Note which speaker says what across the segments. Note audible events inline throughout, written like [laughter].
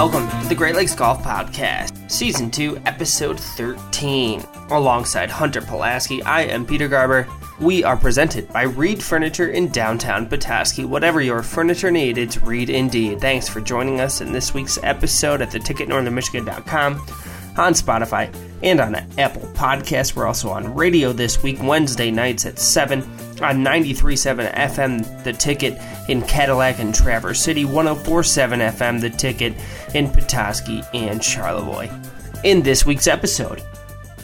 Speaker 1: Welcome to the Great Lakes Golf Podcast, Season 2, Episode 13. Alongside Hunter Pulaski, I am Peter Garber. We are presented by Reed Furniture in downtown Petoskey. Whatever your furniture need, it's Reed indeed. Thanks for joining us in this week's episode at theticketnorthernmichigan.com, on Spotify, and on Apple Podcasts. We're also on radio this week, Wednesday nights at 7 on 93.7 FM, The Ticket in Cadillac and Traverse City, 104.7 FM, The Ticket in Petoskey and Charlevoix. In this week's episode,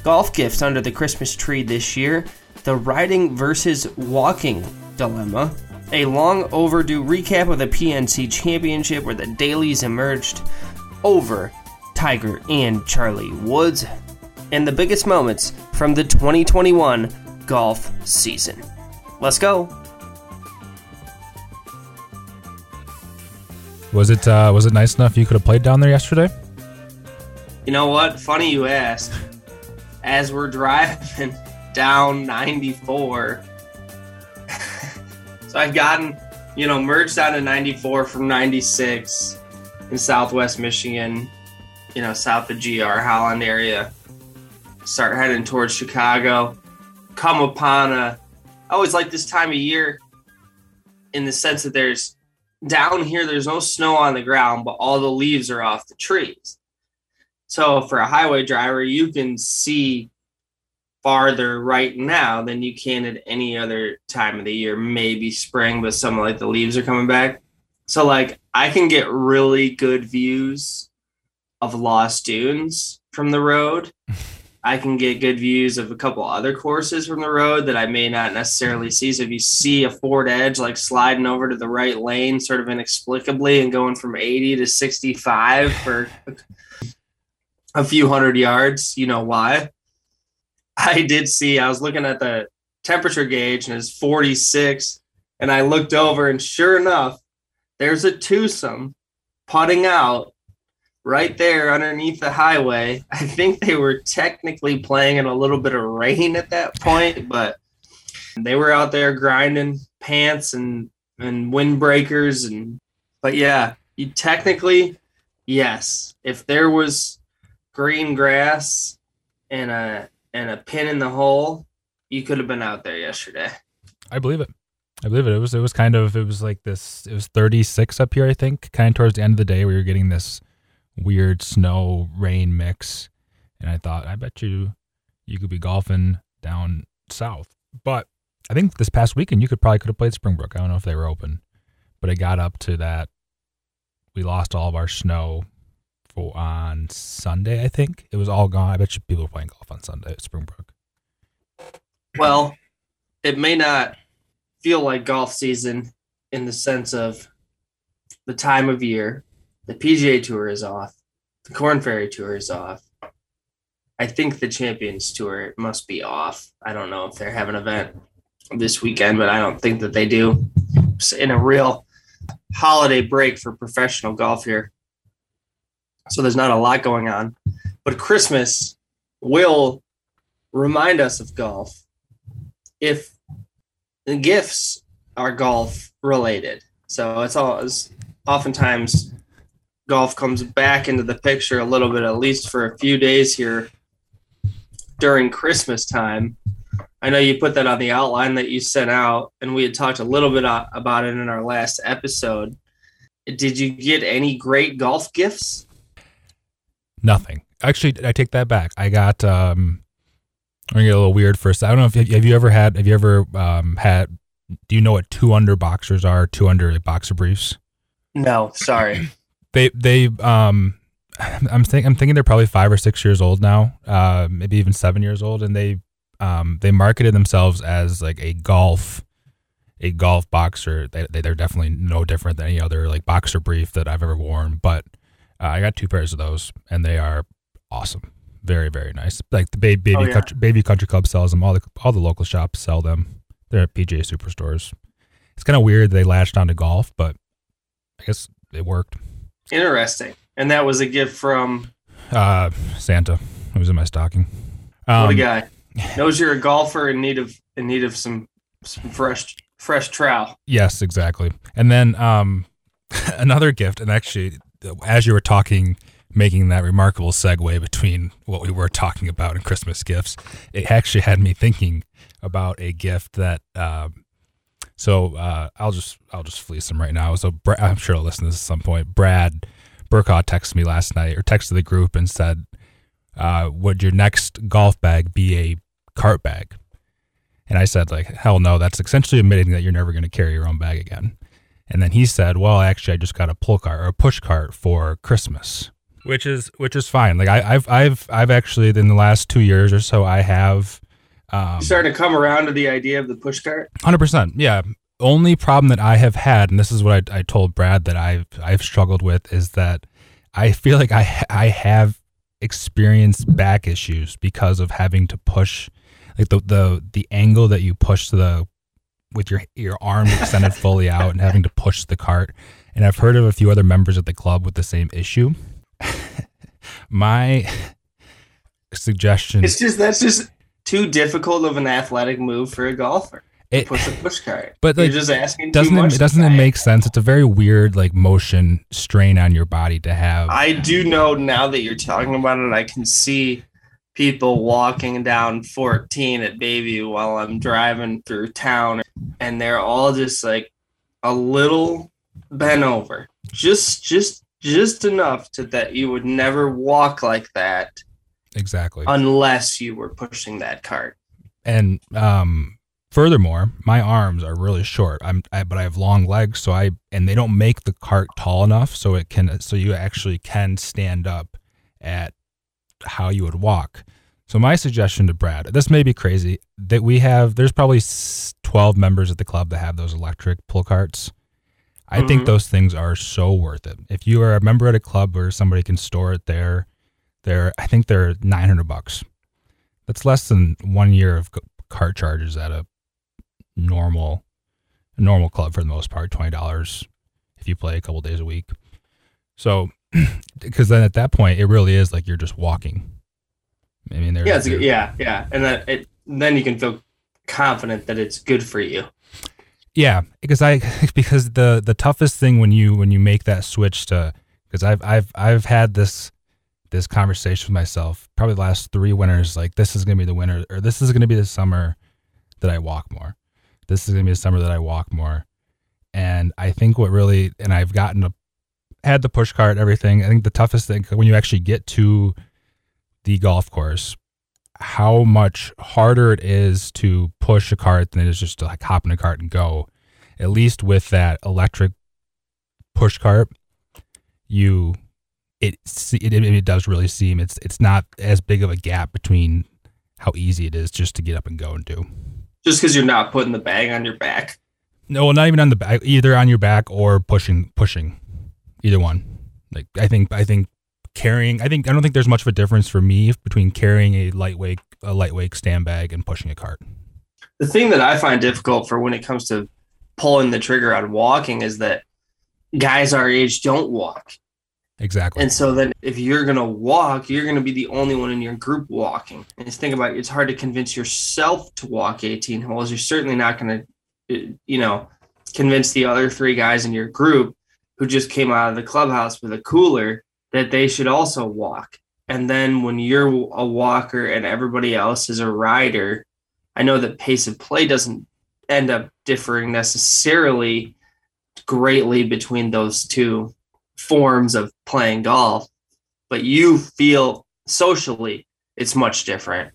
Speaker 1: golf gifts under the Christmas tree this year, the riding versus walking dilemma, a long overdue recap of the PNC Championship where the Dalys emerged over Tiger and Charlie Woods, and the biggest moments from the 2021 golf season. Let's go.
Speaker 2: Was it uh, was it nice enough you could have played down there yesterday?
Speaker 1: You know what? Funny you ask. As we're driving [laughs] down 94, [laughs] so I've gotten, you know, merged out of 94 from 96 in Southwest Michigan, you know, south of GR Holland area. Start heading towards Chicago. Come upon a I always like this time of year in the sense that there's down here, there's no snow on the ground, but all the leaves are off the trees. So for a highway driver, you can see farther right now than you can at any other time of the year, maybe spring, but some like the leaves are coming back. So like I can get really good views of Lost Dunes from the road. [laughs] I can get good views of a couple other courses from the road that I may not necessarily see. So if you see a Ford Edge like sliding over to the right lane, sort of inexplicably, and going from 80 to 65 for a few hundred yards, you know why. I did see, I was looking at the temperature gauge and it's 46. And I looked over, and sure enough, there's a twosome putting out right there underneath the highway. I think they were technically playing in a little bit of rain at that point, but they were out there grinding pants and and windbreakers and but yeah, you technically yes, if there was green grass and a and a pin in the hole, you could have been out there yesterday.
Speaker 2: I believe it. I believe it. It was it was kind of it was like this. It was 36 up here, I think. Kind of towards the end of the day, we were getting this weird snow rain mix, and I thought, I bet you you could be golfing down south. But I think this past weekend you could probably could have played Springbrook. I don't know if they were open, but it got up to that. We lost all of our snow for on Sunday. I think it was all gone. I bet you people were playing golf on Sunday at Springbrook.
Speaker 1: Well, it may not feel like golf season in the sense of the time of year the PGA Tour is off. The Korn Ferry Tour is off. I think the Champions Tour must be off. I don't know if they have an event this weekend, but I don't think that they do. It's in a real holiday break for professional golf here. So there's not a lot going on. But Christmas will remind us of golf if the gifts are golf related. So it's all it's oftentimes golf comes back into the picture a little bit, at least for a few days here during Christmas time. I know you put that on the outline that you sent out, and we had talked a little bit about it in our last episode. Did you get any great golf gifts?
Speaker 2: Nothing. Actually, I take that back. I got. um I'm gonna get a little weird first. I don't know if have you ever had. Have you ever um had? Do you know what two under boxers are? Two under boxer briefs?
Speaker 1: No, sorry.
Speaker 2: They they um [sighs] I'm think I'm thinking they're probably five or six years old now, uh, maybe even seven years old, and they um they marketed themselves as like a golf a golf boxer. They, they are definitely no different than any other like boxer brief that I've ever worn. But uh, I got two pairs of those, and they are awesome. Very very nice. Like the baby baby, oh, yeah. country, baby country club sells them. All the all the local shops sell them. They're at PGA Superstores. It's kind of weird they latched onto golf, but I guess it worked.
Speaker 1: Interesting. And that was a gift from
Speaker 2: uh, Santa. It was in my stocking.
Speaker 1: Um, what a guy [laughs] knows you're a golfer in need of in need of some some fresh fresh trowel.
Speaker 2: Yes, exactly. And then um, [laughs] another gift, and actually as you were talking, making that remarkable segue between what we were talking about and Christmas gifts, it actually had me thinking about a gift that. Um, so uh, I'll just I'll just fleece him right now. So I'm sure I'll listen to this at some point. Brad Burkhaw texted me last night or texted the group and said, uh, "Would your next golf bag be a cart bag?" And I said, "Like hell no. That's essentially admitting that you're never going to carry your own bag again." And then he said, "Well, actually, I just got a pull cart or a push cart for Christmas." Which is which is fine. Like I, have I've I've actually in the last two years or so I have
Speaker 1: um, starting to come around to the idea of the push cart.
Speaker 2: Hundred percent, yeah. Only problem that I have had, and this is what I, I told Brad that I've I've struggled with, is that I feel like I I have experienced back issues because of having to push, like the the the angle that you push the with your your arms extended [laughs] fully out and having to push the cart. And I've heard of a few other members at the club with the same issue. [laughs] My [laughs] suggestion.
Speaker 1: It's just that's just too difficult of an athletic move for a golfer. It, push a push cart.
Speaker 2: But like,
Speaker 1: You're just asking
Speaker 2: doesn't
Speaker 1: it
Speaker 2: doesn't it make sense? It's a very weird like motion strain on your body to have.
Speaker 1: I do know now that you're talking about it, I can see people walking down 14 at Bayview while I'm driving through town, and they're all just like a little bent over, just just just enough to that you would never walk like that
Speaker 2: Exactly.
Speaker 1: Unless you were pushing that cart.
Speaker 2: And um, furthermore, my arms are really short. I'm, I, but I have long legs, so I and they don't make the cart tall enough so it can so you actually can stand up at how you would walk. So my suggestion to Brad, this may be crazy, that we have there's probably 12 members at the club that have those electric pull carts. I mm-hmm. think those things are so worth it. If you are a member at a club where somebody can store it there they're I think they're 900 bucks. That's less than one year of cart charges at a normal a normal club for the most part, twenty dollars if you play a couple days a week. So, [clears throat] because then at that point, it really is like you're just walking. I mean,
Speaker 1: yeah, yeah, yeah, and then it then you can feel confident that it's good for you.
Speaker 2: Yeah, because I [laughs] because the the toughest thing when you when you make that switch to because I've I've I've had this this conversation with myself probably the last three winters like this is going to be the winter or this is going to be the summer that i walk more. This is going to be the summer that i walk more. And i think what really and i've gotten a had the push cart everything. I think the toughest thing when you actually get to the golf course how much harder it is to push a cart than it is just to like hop in a cart and go. At least with that electric push cart you it, it it does really seem it's it's not as big of a gap between how easy it is just to get up and go and do.
Speaker 1: Just because you're not putting the bag on your back.
Speaker 2: No, well, not even on the back, either on your back or pushing pushing, either one. Like I think I think carrying I think I don't think there's much of a difference for me between carrying a lightweight a lightweight stand bag and pushing a cart.
Speaker 1: The thing that I find difficult for when it comes to pulling the trigger on walking is that guys our age don't walk.
Speaker 2: Exactly.
Speaker 1: And so then if you're going to walk, you're going to be the only one in your group walking. And just think about it, it's hard to convince yourself to walk 18 holes. You're certainly not going to, uh, you know, convince the other three guys in your group who just came out of the clubhouse with a cooler that they should also walk. And then when you're a walker and everybody else is a rider, I know that pace of play doesn't end up differing necessarily greatly between those two forms of playing golf, but you feel socially it's much different.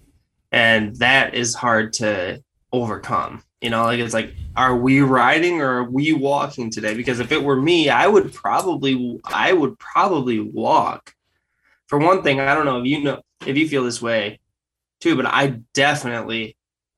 Speaker 1: And that is hard to overcome. You know, like it's like, are we riding or are we walking today? Because if it were me, I would probably, I would probably walk. For one thing, I don't know if you know if you feel this way too, but I definitely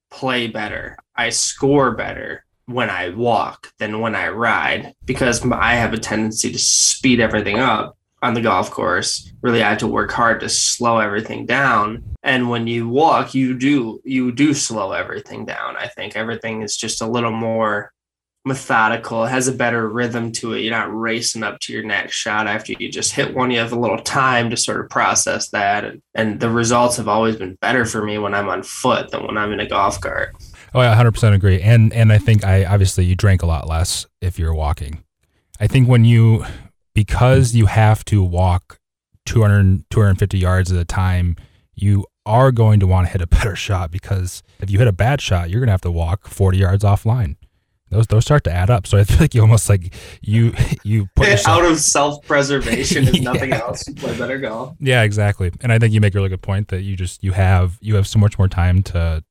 Speaker 1: play better. I score better when I walk than when I ride because I have a tendency to speed everything up on the golf course. Really, I have to work hard to slow everything down. And when you walk, you do you do slow everything down. I think everything is just a little more methodical. It has a better rhythm to it. You're not racing up to your next shot after you just hit one. You have a little time to sort of process that. And, and the results have always been better for me when I'm on foot than when I'm in a golf cart.
Speaker 2: Oh, I 100% agree. And and I think I obviously you drank a lot less if you're walking. I think when you because you have to walk 200 250 yards at a time, you are going to want to hit a [laughs] better shot because if you hit a bad shot, you're going to have to walk 40 yards offline. Those those start to add up. So I feel like you almost like you [laughs] you put yourself
Speaker 1: Out of self preservation, if [laughs] nothing
Speaker 2: Yeah.
Speaker 1: else, you play better golf.
Speaker 2: Yeah, exactly. And I think you make a really good point that you just you have you have so much more time to,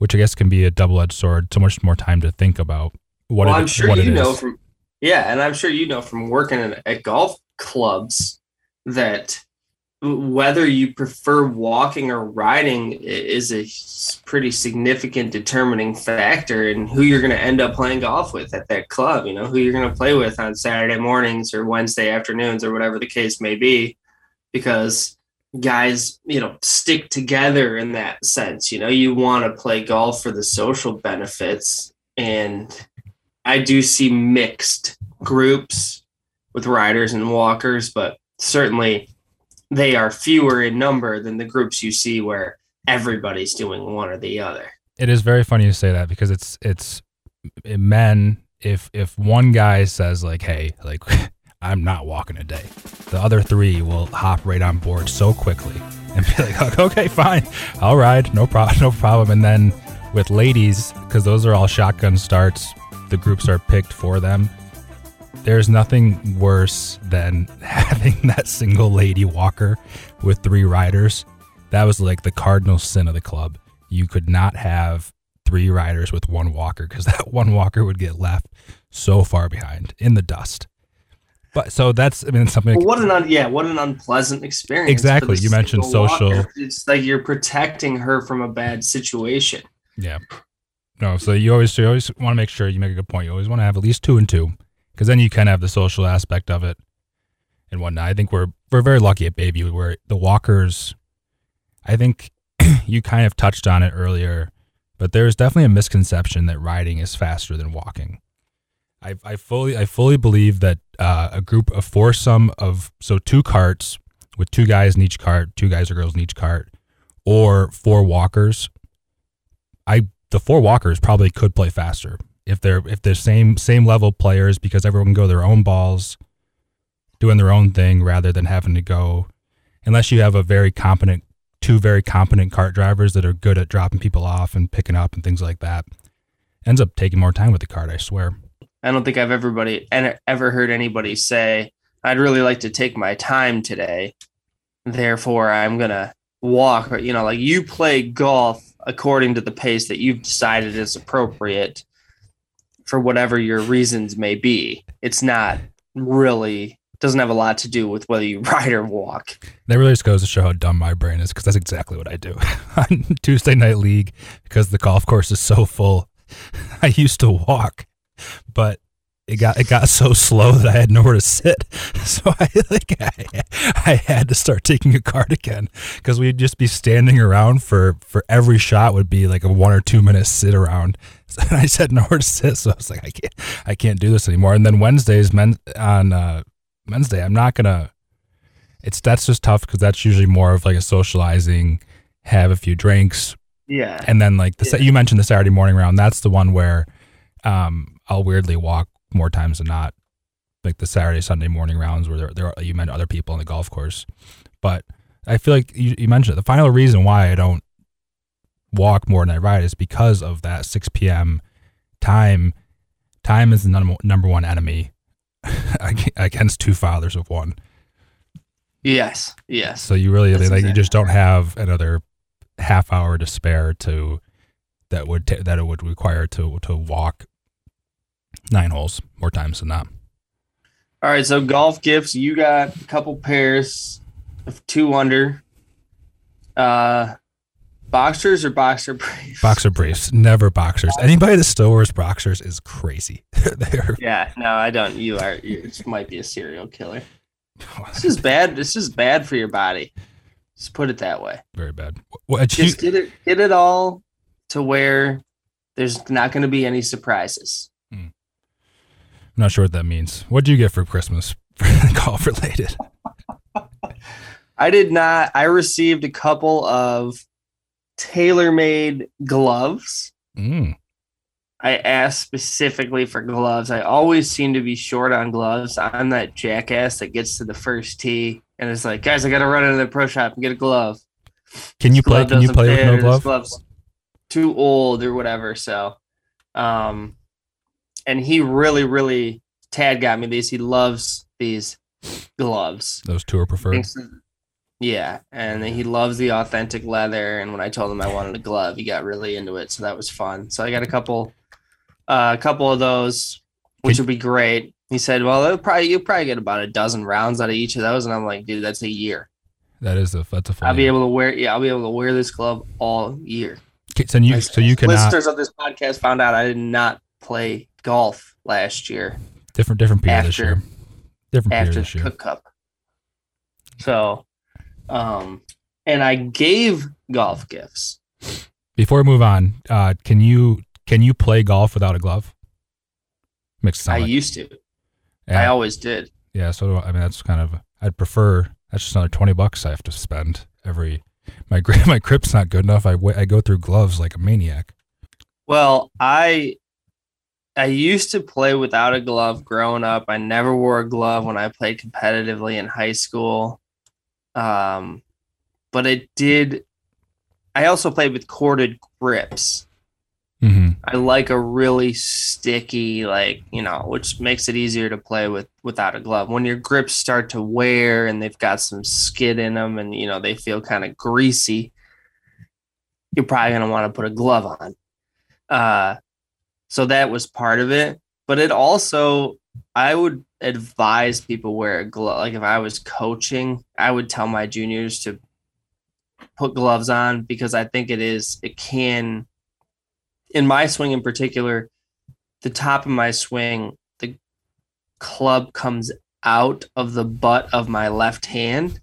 Speaker 2: which I guess can be a double edged sword. So much more time to think about what
Speaker 1: well,
Speaker 2: it,
Speaker 1: I'm sure
Speaker 2: what
Speaker 1: you know
Speaker 2: is.
Speaker 1: from yeah, and I'm sure you know from working at, at golf clubs that whether you prefer walking or riding is a pretty significant determining factor in who you're going to end up playing golf with at that club. You know who you're going to play with on Saturday mornings or Wednesday afternoons or whatever the case may be, because guys you know stick together in that sense you know you want to play golf for the social benefits and I do see mixed groups with riders and walkers, but certainly they are fewer in number than the groups you see where everybody's doing one or the other.
Speaker 2: It is very funny to say that because it's it's men. If if one guy says like, "Hey, like [laughs] I'm not walking today," the other three will hop right on board so quickly and be [laughs] like, "Okay, fine, I'll ride, no problem, [laughs] no problem." And then with ladies, because those are all shotgun starts, the groups are picked for them. There's nothing worse than [laughs] having that single lady walker with three riders. That was like the cardinal sin of the club. You could not have three riders with one walker because that one walker would get left so far behind in the dust. But so that's I mean something
Speaker 1: Well, what an un- yeah, what an unpleasant experience.
Speaker 2: Exactly. You mentioned social-
Speaker 1: walker. It's like you're protecting her from a bad situation.
Speaker 2: Yeah. No, so you always you always want to make sure you make a good point. You always want to have at least two and two, because then you can have the social aspect of it and whatnot. I think we're we're very lucky at Bayview where the walkers. I think [clears throat] you kind of touched on it earlier, but there's definitely a misconception that riding is faster than walking. I I fully I fully believe that uh, a group of foursome of so two carts with two guys in each cart, two guys or girls in each cart, or four walkers. I the four walkers probably could play faster if they're if they're same same level players because everyone can go their own balls, doing their own thing rather than having to go. Unless you have a very competent two very competent cart drivers that are good at dropping people off and picking up and things like that, ends up taking more time with the cart. I swear.
Speaker 1: I don't think I've everybody and ever heard anybody say, "I'd really like to take my time today, therefore I'm gonna walk." Or you know, like you play golf according to the pace that you've decided is appropriate for whatever your reasons may be. It's not really doesn't have a lot to do with whether you [laughs] ride or walk.
Speaker 2: That really just goes to show how dumb my brain is because that's exactly what I do [laughs] on Tuesday night league because the golf course is so full. [laughs] I used to walk, but it got it got [laughs] so slow that I had nowhere to sit. [laughs] So I like I, I had to start taking a cart again because we'd just be standing around for for every shot would be like a one or two minute sit around. So, [laughs] and I said nowhere to sit, so I was like, I can't I can't do this anymore. And then Wednesdays, men on uh, Wednesday, I'm not gonna it's that's just tough because that's usually more of like a socializing, have a few drinks,
Speaker 1: Yeah.
Speaker 2: and then like the
Speaker 1: Yeah.
Speaker 2: you mentioned the Saturday morning round. That's the one where um, I'll weirdly walk more times than not, like the Saturday Sunday morning rounds where there there are, you met other people on the golf course. But I feel like you, you mentioned it. The final reason why I don't walk more than I ride is because of that 6 p.m. time. Time is the number number one enemy [laughs] against two fathers of one.
Speaker 1: Yes. Yes.
Speaker 2: So you really
Speaker 1: That's
Speaker 2: like you just don't have another half hour to spare to that would ta that it would require to to walk nine holes more times than not.
Speaker 1: All right, so golf gifts. You got a couple pairs of two under. Uh, boxers or boxer [laughs] briefs?
Speaker 2: Boxer briefs, never boxers. Anybody that still wears boxers is crazy. [laughs] They're
Speaker 1: Yeah, no, I don't. You are. You might be a serial killer. [laughs] This is bad. This is bad for your body. Just put it that way.
Speaker 2: very bad. What you,
Speaker 1: Just get it. Get it all to where there's not going to be any surprises.
Speaker 2: I'm not sure what that means. What did you get for Christmas? [laughs] golf related. [laughs]
Speaker 1: I did not. I received a couple of TaylorMade gloves.
Speaker 2: Mm.
Speaker 1: I asked specifically for gloves. I always seem to be short on gloves. I'm that jackass that gets to the first tee and it's like, guys, I got to run into the pro shop and get a glove.
Speaker 2: Can you
Speaker 1: This
Speaker 2: play? Can you play with no glove?
Speaker 1: glove's too old or whatever. So, um, and he really, really, Tad got me these. He loves these gloves.
Speaker 2: Those two are preferred.
Speaker 1: Yeah, and he loves the authentic leather. And when I told him I wanted a glove, he got really into it. So that was fun. So I got a couple, uh, a couple of those, which would be great. He said, "Well, it'll probably you'll probably get about a dozen rounds out of each of those." And I'm like, "Dude, that's a year.
Speaker 2: That is a that's a full
Speaker 1: I'll be able to wear. Yeah, I'll be able to wear this glove all year."
Speaker 2: Okay, So you so you cannot
Speaker 1: listeners of this podcast found out I did not play golf last year
Speaker 2: different different period this year. Different period
Speaker 1: after
Speaker 2: this year.
Speaker 1: Cook Cup. So, um, and I gave golf gifts.
Speaker 2: Before we move on, uh, can you can you play golf without a glove? It
Speaker 1: I
Speaker 2: like,
Speaker 1: used to.
Speaker 2: yeah,
Speaker 1: I always did.
Speaker 2: yeah. So do I I mean, that's kind of I'd prefer. That's just another twenty bucks I have to spend every. My grip [laughs] my grip's not good enough. I I go through gloves like a maniac.
Speaker 1: Well, I I used to play without a glove growing up. I never wore a glove when I played competitively in high school. Um, but it did. I also played with corded grips.
Speaker 2: hmm
Speaker 1: I like a really sticky, like, you know, which makes it easier to play with without a glove. When your grips start to wear and they've got some skid in them and, you know, they feel kind of greasy, you're probably going to want to put a glove on. Uh, so that was part of it. But it also, I would advise people wear a glove. Like if I was coaching, I would tell my juniors to put gloves on because I think it is, it can in my swing in particular, the top of my swing, the club comes out of the butt of my left hand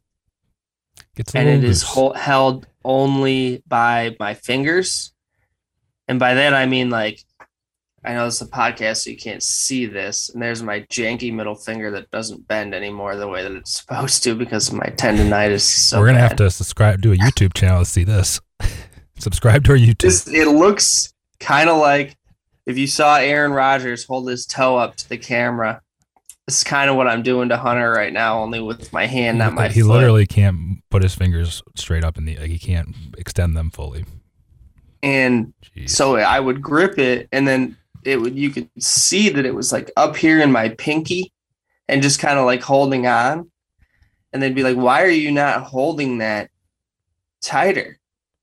Speaker 2: Gets
Speaker 1: and it is hol- held only by my fingers. And by that, I mean like, I know this is a podcast, so you can't see this. And there's my janky middle finger that doesn't bend anymore the way that it's supposed to because my tendonitis is so
Speaker 2: We're gonna
Speaker 1: bad.
Speaker 2: have to subscribe, do a YouTube channel to see this. [laughs] subscribe to our YouTube.
Speaker 1: This it looks kind of like if you saw Aaron Rodgers hold his toe up to the camera. This is kind of what I'm doing to Hunter right now, only with my hand, not my
Speaker 2: he
Speaker 1: foot.
Speaker 2: literally can't put his fingers straight up in the like he can't extend them fully.
Speaker 1: and
Speaker 2: Jeez.
Speaker 1: so I would grip it, and then it would you could see that it was like up here in my pinky, and just kind of like holding on, and they'd be like, "Why are you not holding that tighter?"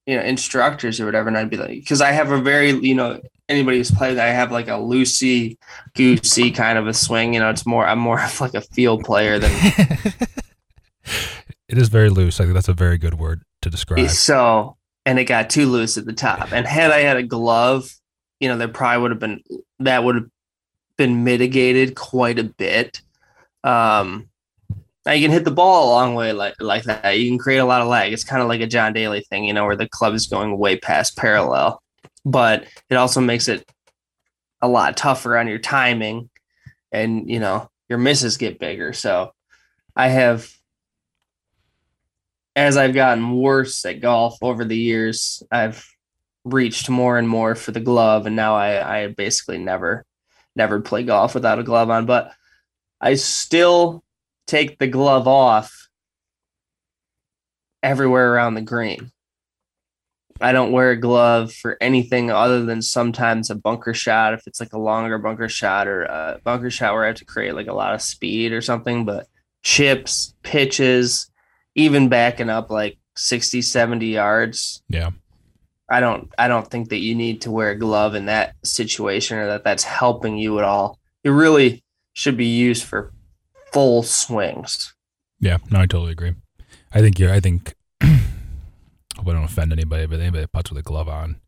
Speaker 1: You know, instructors or whatever, and I'd be like, "Because I have a very you know." Anybody who's played, I have like a loosey goosey kind of a swing. You know, it's more. I'm more of like a field player than [laughs]
Speaker 2: it is very loose. I think that's a very good word to describe.
Speaker 1: So, and it got too loose at the top. And had I had a glove, you know, there probably would have been that would have been mitigated quite a bit. Um, now you can hit the ball a long way like like that. You can create a lot of lag. It's kind of like a John Daly thing, you know, where the club is going way past parallel. But it also makes it a lot tougher on your timing, and you know your misses get bigger. So I have as I've gotten worse at golf over the years, I've reached more and more for the glove, and now I, I basically never, never play golf without a glove on. But I still take the glove off everywhere around the green. I don't wear a glove for anything other than sometimes a bunker shot if it's like a longer bunker shot or a bunker shot where I have to create like a lot of speed or something. But chips, pitches, even backing up like 60 70 yards
Speaker 2: Yeah.
Speaker 1: I don't i don't think that you need to wear a glove in that situation or that that's helping you at all it really should be used for full swings
Speaker 2: Yeah. No, I totally agree. I think you're I think [clears throat] hope I don't offend anybody, but anybody that puts with a glove on.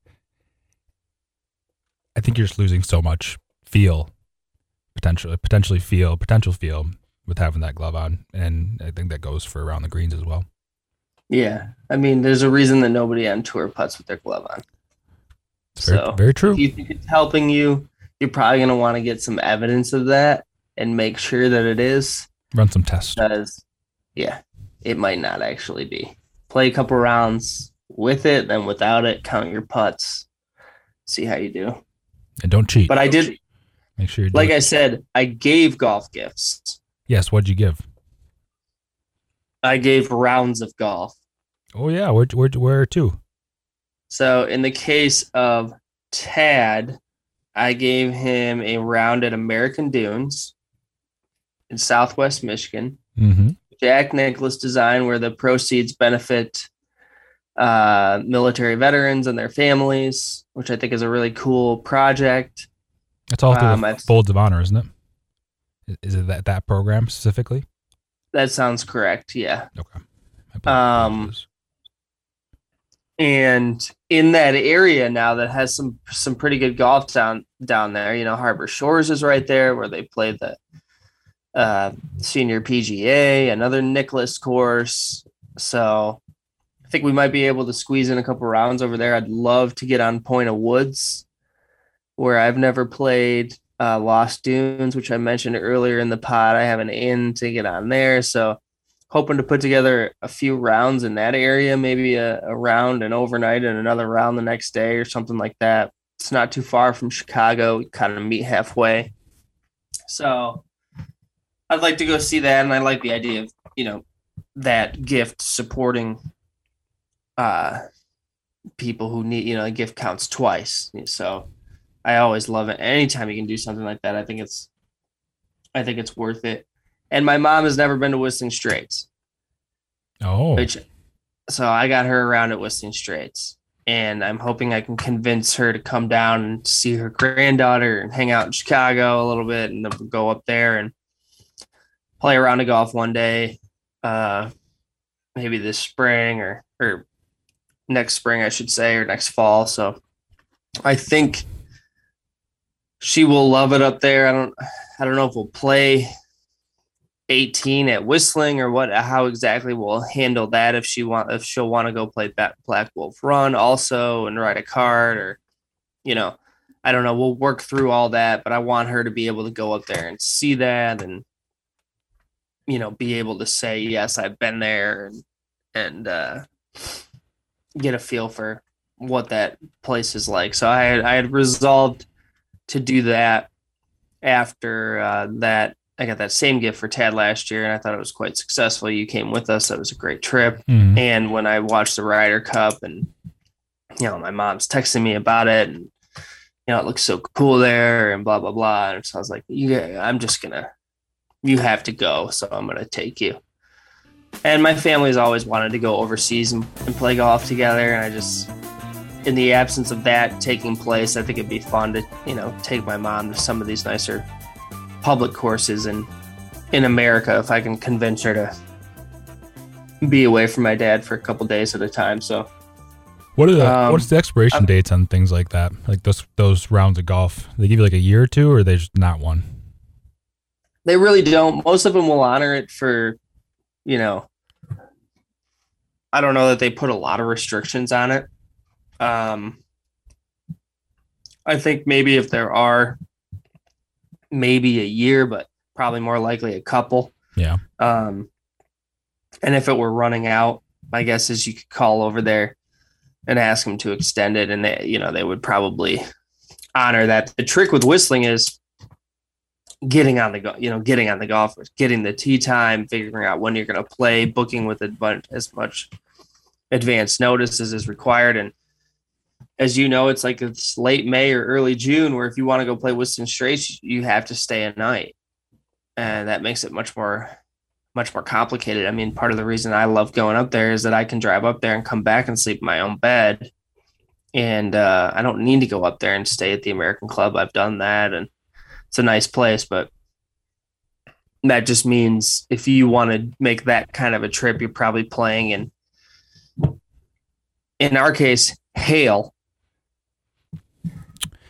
Speaker 2: I think you're just losing so much feel, potentially potentially feel, potential feel with having that glove on. And I think that goes for around the greens as well.
Speaker 1: Yeah i mean there's a reason that nobody on tour puts with their glove on
Speaker 2: very,
Speaker 1: So,
Speaker 2: very true.
Speaker 1: if you think it's helping you you're probably going to want to get some evidence of that and make sure that it is
Speaker 2: Run some tests.
Speaker 1: because yeah it might not actually be play a couple rounds with it then without it count your putts see how you do
Speaker 2: And don't cheat.
Speaker 1: But I did,
Speaker 2: Make sure you
Speaker 1: like
Speaker 2: it.
Speaker 1: I said, I gave golf gifts.
Speaker 2: yes. What'd you give?
Speaker 1: I gave rounds of golf.
Speaker 2: Oh yeah. Where where where to?
Speaker 1: So in the case of Tad, I gave him a round at American Dunes in Southwest Michigan.
Speaker 2: Mm-hmm.
Speaker 1: Jack Nicklaus design where the proceeds benefit uh, military veterans and their families, which I think is a really cool project.
Speaker 2: That's all through
Speaker 1: Um,
Speaker 2: the Folds of Honor, isn't it? Is- Is it that that program specifically?
Speaker 1: That sounds correct, yeah.
Speaker 2: Okay.
Speaker 1: Um, And in that area now that has some some pretty good golf down down there, you know, Harbor Shores is right there where they play the uh, senior PGA, another Nicklaus course. So I think we might be able to squeeze in a couple rounds over there. I'd love to get on Point O'Woods, where I've never played uh, Lost Dunes, which I mentioned earlier in the pod. I have an in to get on there, so hoping to put together a few rounds in that area, maybe a, a round and overnight and another round the next day or something like that. It's not too far from Chicago. We kind of meet halfway. So I'd like to go see that. And I like the idea of, you know, that gift supporting uh people who need, you know, a gift counts twice. So I always love it. Anytime you can do something like that, I think it's I think it's worth it and my mom has never been to Whistling Straits,
Speaker 2: oh,
Speaker 1: which so I got her around at Whistling Straits, and I'm hoping I can convince her to come down and see her granddaughter and hang out in Chicago a little bit, and then go up there and play around of golf one day, uh, maybe this spring or or next spring, I should say, or next fall. So I think she will love it up there. I don't I don't know if we'll play 18 at Whistling or what how exactly we'll handle that if she want if she'll want to go play Black, Wolf Run also and ride a cart or you know I don't know we'll work through all that but I want her to be able to go up there and see that and you know be able to say yes I've been there and and uh get a feel for what that place is like so I had, I had resolved to do that after uh, that I got that same gift for Tad last year, and I thought it was quite successful. You came with us; that was a great trip.
Speaker 2: Mhm.
Speaker 1: And when I watched the Ryder Cup, and you know, my mom's texting me about it, and you know, it looks so cool there, and blah blah blah. And so I was like, "Yeah, I'm just gonna, you have to go, so I'm gonna take you." And my family's always wanted to go overseas and, and play golf together, and I just, in the absence of that taking place, I think it'd be fun to, you know, take my mom to some of these nicer public courses in in America if I can convince her to be away from my dad for a couple days at a time. So
Speaker 2: What are the
Speaker 1: Um,
Speaker 2: what's the expiration
Speaker 1: I'm-
Speaker 2: dates on things like that? Like those those rounds of golf? They give you like a year or two, or they just not one?
Speaker 1: they really don't. Most of them will honor it for, you know, I don't know that they put a lot of restrictions on it. Um, I think maybe if there are, maybe a year, but probably more likely a couple.
Speaker 2: Yeah.
Speaker 1: Um, and if it were running out, my guess is you could call over there and ask them to extend it, and they, you know, they would probably honor that. The trick with whistling is getting on the go, you know, getting on the golf course, getting the tee time, figuring out when you're going to play, booking with as much advance notice as is required, and as you know, it's like it's late May or early June, where if you want to go play Whistling Straits, you have to stay a night, and that makes it much more, much more complicated. I mean, part of the reason I love going up there is that I can drive up there and come back and sleep in my own bed, and uh, I don't need to go up there and stay at the American Club. I've done that, and it's a nice place, but that just means if you want to make that kind of a trip, you're probably playing in, in our case, hail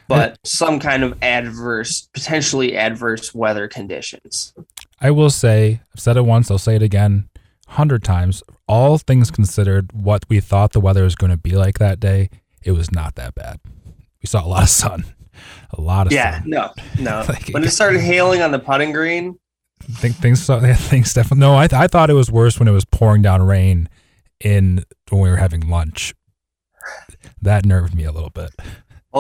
Speaker 1: but some kind of adverse, potentially adverse weather conditions.
Speaker 2: I will say, I've said it once, I'll say it again, hundred times. All things considered, what we thought the weather was going to be like that day, it was not that bad. We saw a lot of sun, a lot of
Speaker 1: Yeah,
Speaker 2: sun.
Speaker 1: no, no. [laughs]
Speaker 2: Like,
Speaker 1: when it started hailing on the putting green,
Speaker 2: I think things, things definitely. No, I, th- I thought it was worse when it was pouring down rain in when we were having lunch. That nerved me a little bit.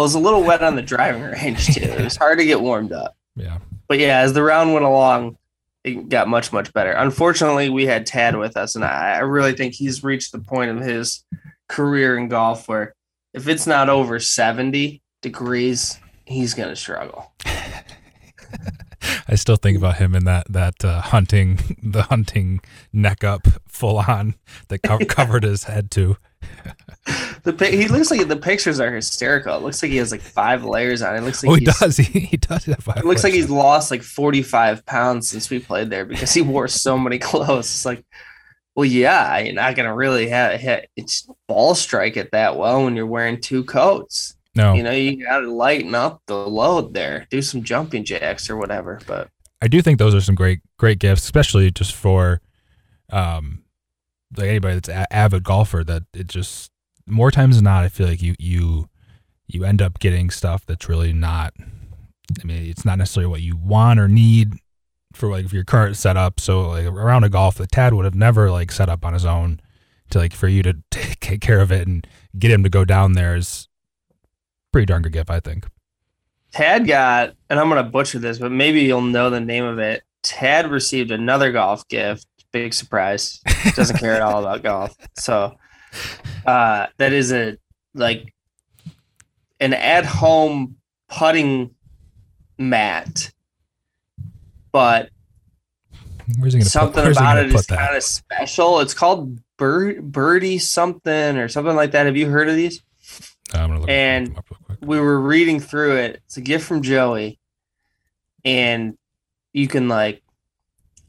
Speaker 1: It was a little wet on the driving [laughs] range too. It was hard to get warmed up.
Speaker 2: Yeah.
Speaker 1: But yeah, as the round went along, it got much much better. Unfortunately, we had Tad with us, and I, I really think he's reached the point of his career in golf where if it's not over seventy degrees, he's gonna struggle. [laughs]
Speaker 2: I still think about him in that that uh, hunting [laughs] the hunting neck up full on that co- covered his head too.
Speaker 1: The he looks like the pictures are hysterical. It looks like he has like five layers on. It looks like
Speaker 2: oh, he does. [laughs] He, he does have five.
Speaker 1: It looks
Speaker 2: layers.
Speaker 1: like he's lost like forty five pounds since we played there because he wore so many [laughs] clothes. It's like, well, yeah, you're not gonna really have hit it's ball strike it that well when you're wearing two coats.
Speaker 2: No,
Speaker 1: You know, you gotta lighten up the load there. Do some jumping jacks or whatever. But
Speaker 2: I do think those are some great great gifts, especially just for um like anybody that's a- avid golfer. That it just more times than not, I feel like you you you end up getting stuff that's really not. I mean, it's not necessarily what you want or need for like your current setup. So like around a golf, that Tad would have never like set up on his own to like for you to [laughs] take care of it and get him to go down there is pretty darn good gift, I think.
Speaker 1: Tad got, and I'm gonna butcher this, but maybe you'll know the name of it. Tad received another golf gift. Big surprise. Doesn't care at all about golf. So uh that is a like an at home putting mat. But
Speaker 2: Where's he gonna
Speaker 1: something
Speaker 2: put,
Speaker 1: about it is kind of special. It's called Bird Birdie something or something like that. Have you heard of these?
Speaker 2: Look
Speaker 1: and-
Speaker 2: him up real quick.
Speaker 1: we were reading through it. It's a gift from Joey, and you can like,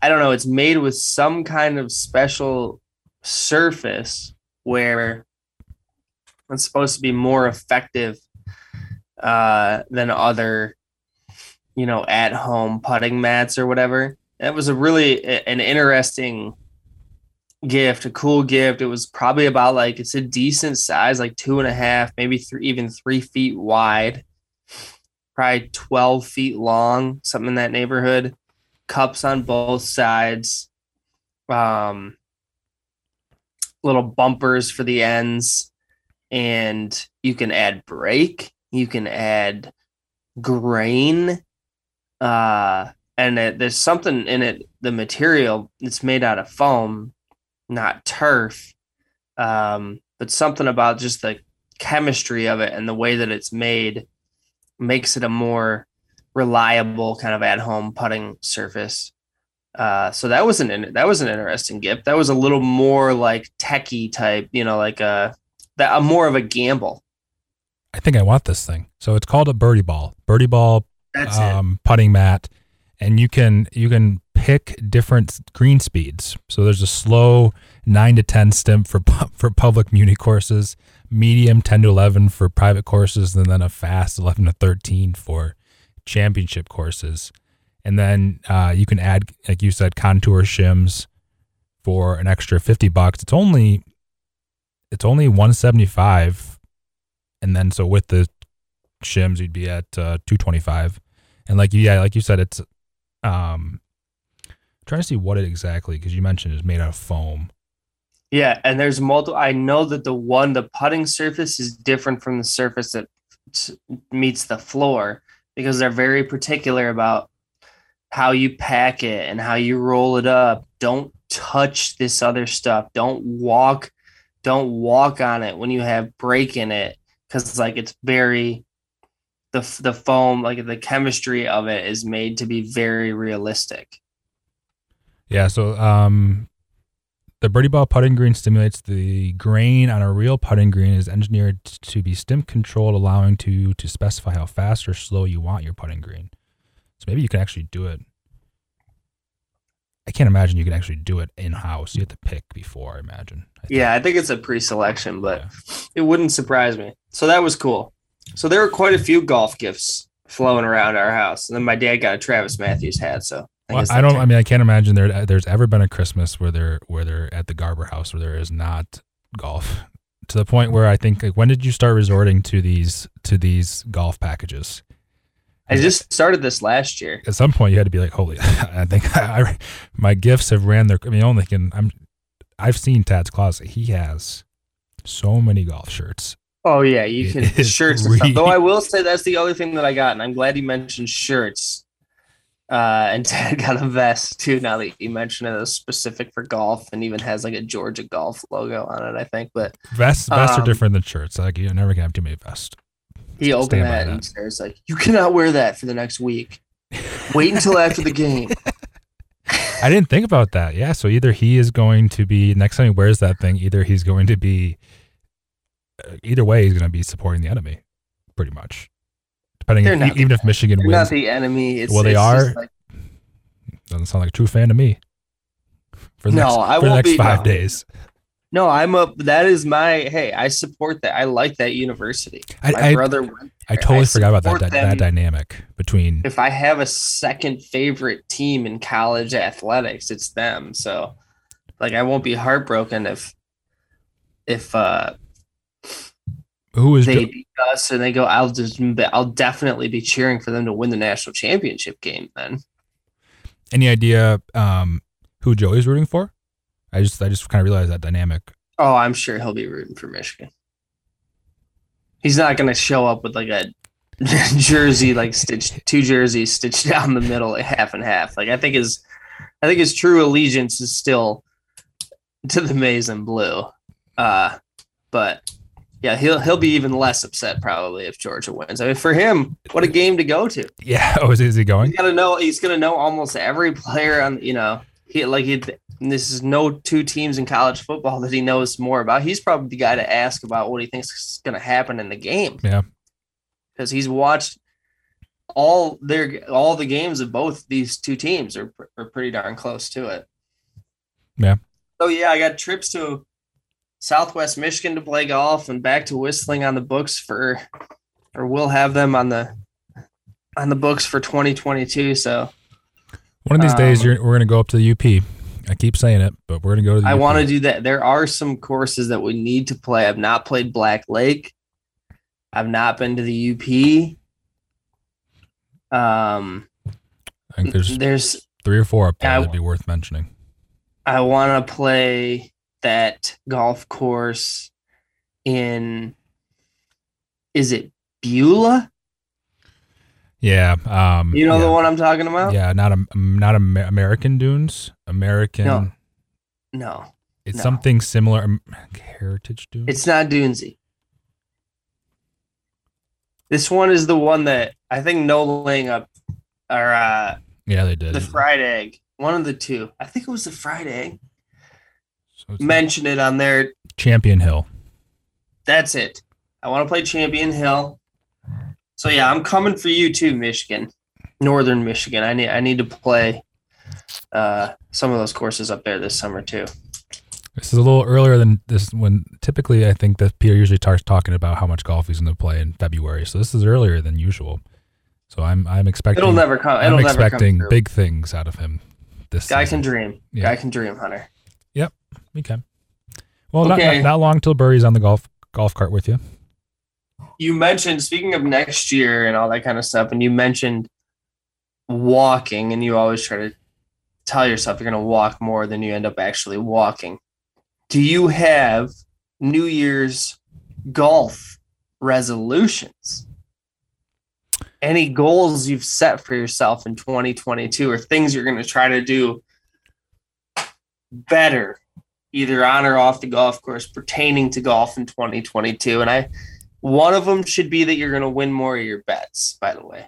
Speaker 1: I don't know. It's made with some kind of special surface where it's supposed to be more effective uh, than other, you know, at home putting mats or whatever. That was a really an interesting gift, a cool gift. It was probably about like it's a decent size, like two and a half, maybe three, even three feet wide, probably 12 feet long, something in that neighborhood. Cups on both sides, um, little bumpers for the ends, and you can add brake, you can add grain, uh, and it, there's something in it. The material it's made out of foam, not turf, um, but something about just the chemistry of it and the way that it's made makes it a more reliable kind of at home putting surface. Uh, so that was an that was an interesting gift. That was a little more like techie type, you know, like a that a more of a gamble.
Speaker 2: I think I want this thing. So it's called a birdie ball. Birdie ball
Speaker 1: That's
Speaker 2: um, putting mat, and you can you can pick different green speeds. So there's a slow nine to ten stimp for [laughs] for public muni courses, medium ten to eleven for private courses, and then a fast eleven to thirteen for championship courses. And then uh, you can add, like you said, contour shims for an extra fifty bucks. It's only it's only one seventy five, and then so with the shims you'd be at uh, 225 and like yeah like you said it's um trying to see what it exactly because you mentioned it's made out of foam
Speaker 1: Yeah, and there's multiple. I know that the one, the putting surface is different from the surface that meets the floor because they're very particular about how you pack it and how you roll it up. Don't touch this other stuff. Don't walk. Don't walk on it when you have break in it because like it's very the the foam like the chemistry of it is made to be very realistic.
Speaker 2: yeah so um the birdie ball putting green stimulates the grain on a real putting green is engineered to be stim controlled allowing to to specify how fast or slow you want your putting green so maybe you can actually do it i can't imagine you can actually do it in house you have to pick before i imagine I.
Speaker 1: Yeah, I think it's a pre-selection, but
Speaker 2: Yeah.
Speaker 1: it wouldn't surprise me. So that was cool. So there were quite a few golf gifts flowing around our house, and then my dad got a Travis Matthews hat. So
Speaker 2: Well, I don't. I mean, I can't imagine there there's ever been a Christmas where they're where they're at the Garber house where there is not golf. To the point where I think, like, when did you start resorting to these to these golf packages?
Speaker 1: I just started this last year.
Speaker 2: At some point, you had to be like, "Holy!" [laughs] I think I, my gifts have ran their. I mean, only can I'm. I've seen Tad's closet. He has so many golf shirts.
Speaker 1: Oh yeah, you can
Speaker 2: It [laughs] is
Speaker 1: shirts and stuff. Though I will say that's the other thing that I got, and I'm glad you mentioned shirts. Uh, and [laughs] Ted got a vest too. Now that you mentioned it, it's specific for golf, and even has like a Georgia golf logo on it. I think, but
Speaker 2: Vests vests are
Speaker 1: Um,
Speaker 2: different than shirts. Like you never can have too many vests.
Speaker 1: He opened that and says like, "You cannot wear that for the next week. Wait until after the game." [laughs] [laughs]
Speaker 2: I didn't think about that. Yeah, so either he is going to be next time he wears that thing, either he's going to be uh, either way he's going to be supporting the enemy, pretty much. Depending,
Speaker 1: They're
Speaker 2: if, even if Michigan wins,
Speaker 1: not the enemy. It's,
Speaker 2: Well, they are.
Speaker 1: like-
Speaker 2: doesn't sound like a true fan to me. For the
Speaker 1: No,
Speaker 2: next,
Speaker 1: I
Speaker 2: for
Speaker 1: won't
Speaker 2: next
Speaker 1: be-
Speaker 2: five
Speaker 1: no.
Speaker 2: days,
Speaker 1: no, I'm a. That is my. Hey, I support that. I like that university.
Speaker 2: I
Speaker 1: My
Speaker 2: I,
Speaker 1: brother went
Speaker 2: I totally forgot about that that, that dynamic between.
Speaker 1: if I have a second favorite team in college athletics, it's them. So like I won't be heartbroken if if uh
Speaker 2: Who is
Speaker 1: they beat us and they go I'll just I'll definitely be cheering for them to win the national championship game then.
Speaker 2: any idea um, who Joey's rooting for? I just I just kind of realized that dynamic.
Speaker 1: Oh, I'm sure he'll be rooting for Michigan. He's not going to show up with like a [laughs] jersey like stitched two jerseys stitched [laughs] down the middle half and half. Like I think his I think his true allegiance is still to the maize and blue. Uh but yeah, he'll he'll be even less upset probably if Georgia wins. I mean, for him, what a game to go to.
Speaker 2: Yeah. [laughs] Oh, is, is he going?
Speaker 1: He's gonna know. He's gonna know almost every player on. You know, he like he. This is no two teams in college football that he knows more about. He's probably the guy to ask about what he thinks is gonna happen in the game.
Speaker 2: Yeah.
Speaker 1: because he's watched all their all the games of both these two teams are are pretty darn close to it.
Speaker 2: Yeah.
Speaker 1: So yeah, I got trips to Southwest Michigan to play golf and back to Whistling on the books for, or we'll have them on the on the books for 2022. So
Speaker 2: One of these days,
Speaker 1: Um,
Speaker 2: you're, we're going to go up to the UP. I keep saying it, but we're going to go to the
Speaker 1: I want to do that. There are some courses that we need to play. I've not played Black Lake. I've not been to the UP. Um,
Speaker 2: I think there's
Speaker 1: there's
Speaker 2: three or four up there
Speaker 1: I-
Speaker 2: that'd be worth mentioning.
Speaker 1: I want to play that golf course in. Is it Beulah?
Speaker 2: Yeah. Um,
Speaker 1: You know
Speaker 2: yeah.
Speaker 1: the one I'm talking about?
Speaker 2: Yeah, not a, not Amer- American Dunes. American.
Speaker 1: No. No,
Speaker 2: it's
Speaker 1: no.
Speaker 2: something similar. um, Heritage Dunes.
Speaker 1: it's not Dunesy. This one is the one that I think No Laying Up or uh,
Speaker 2: yeah, they did.
Speaker 1: the fried egg. One of the two. I think it was the fried egg.
Speaker 2: So
Speaker 1: Mention it on there.
Speaker 2: Champion Hill.
Speaker 1: That's it. I want to play Champion Hill. So yeah, I'm coming for you too, Michigan, Northern Michigan. I need I need to play uh, some of those courses up there this summer too.
Speaker 2: This is a little earlier than this. When typically, I think that Peter usually starts talking about how much golf he's going to play in February. So this is earlier than usual. So I'm I'm expecting.
Speaker 1: It'll never come. It'll
Speaker 2: I'm
Speaker 1: never
Speaker 2: expecting
Speaker 1: come
Speaker 2: big things out of him. This
Speaker 1: Guy
Speaker 2: season.
Speaker 1: can dream.
Speaker 2: Yeah.
Speaker 1: Guy can dream, Hunter. Yep.
Speaker 2: Okay. Well, not, not not long till Burry's on the golf golf cart with you.
Speaker 1: You mentioned speaking of next year and all that kind of stuff, and you mentioned walking, and you always try to tell yourself you're going to walk more than you end up actually walking. Do you have New Year's golf resolutions? Any goals you've set for yourself in 2022 or things you're going to try to do better, either on or off the golf course, pertaining to golf in 2022? And I, one of them should be that you're going to win more of your bets, by the way.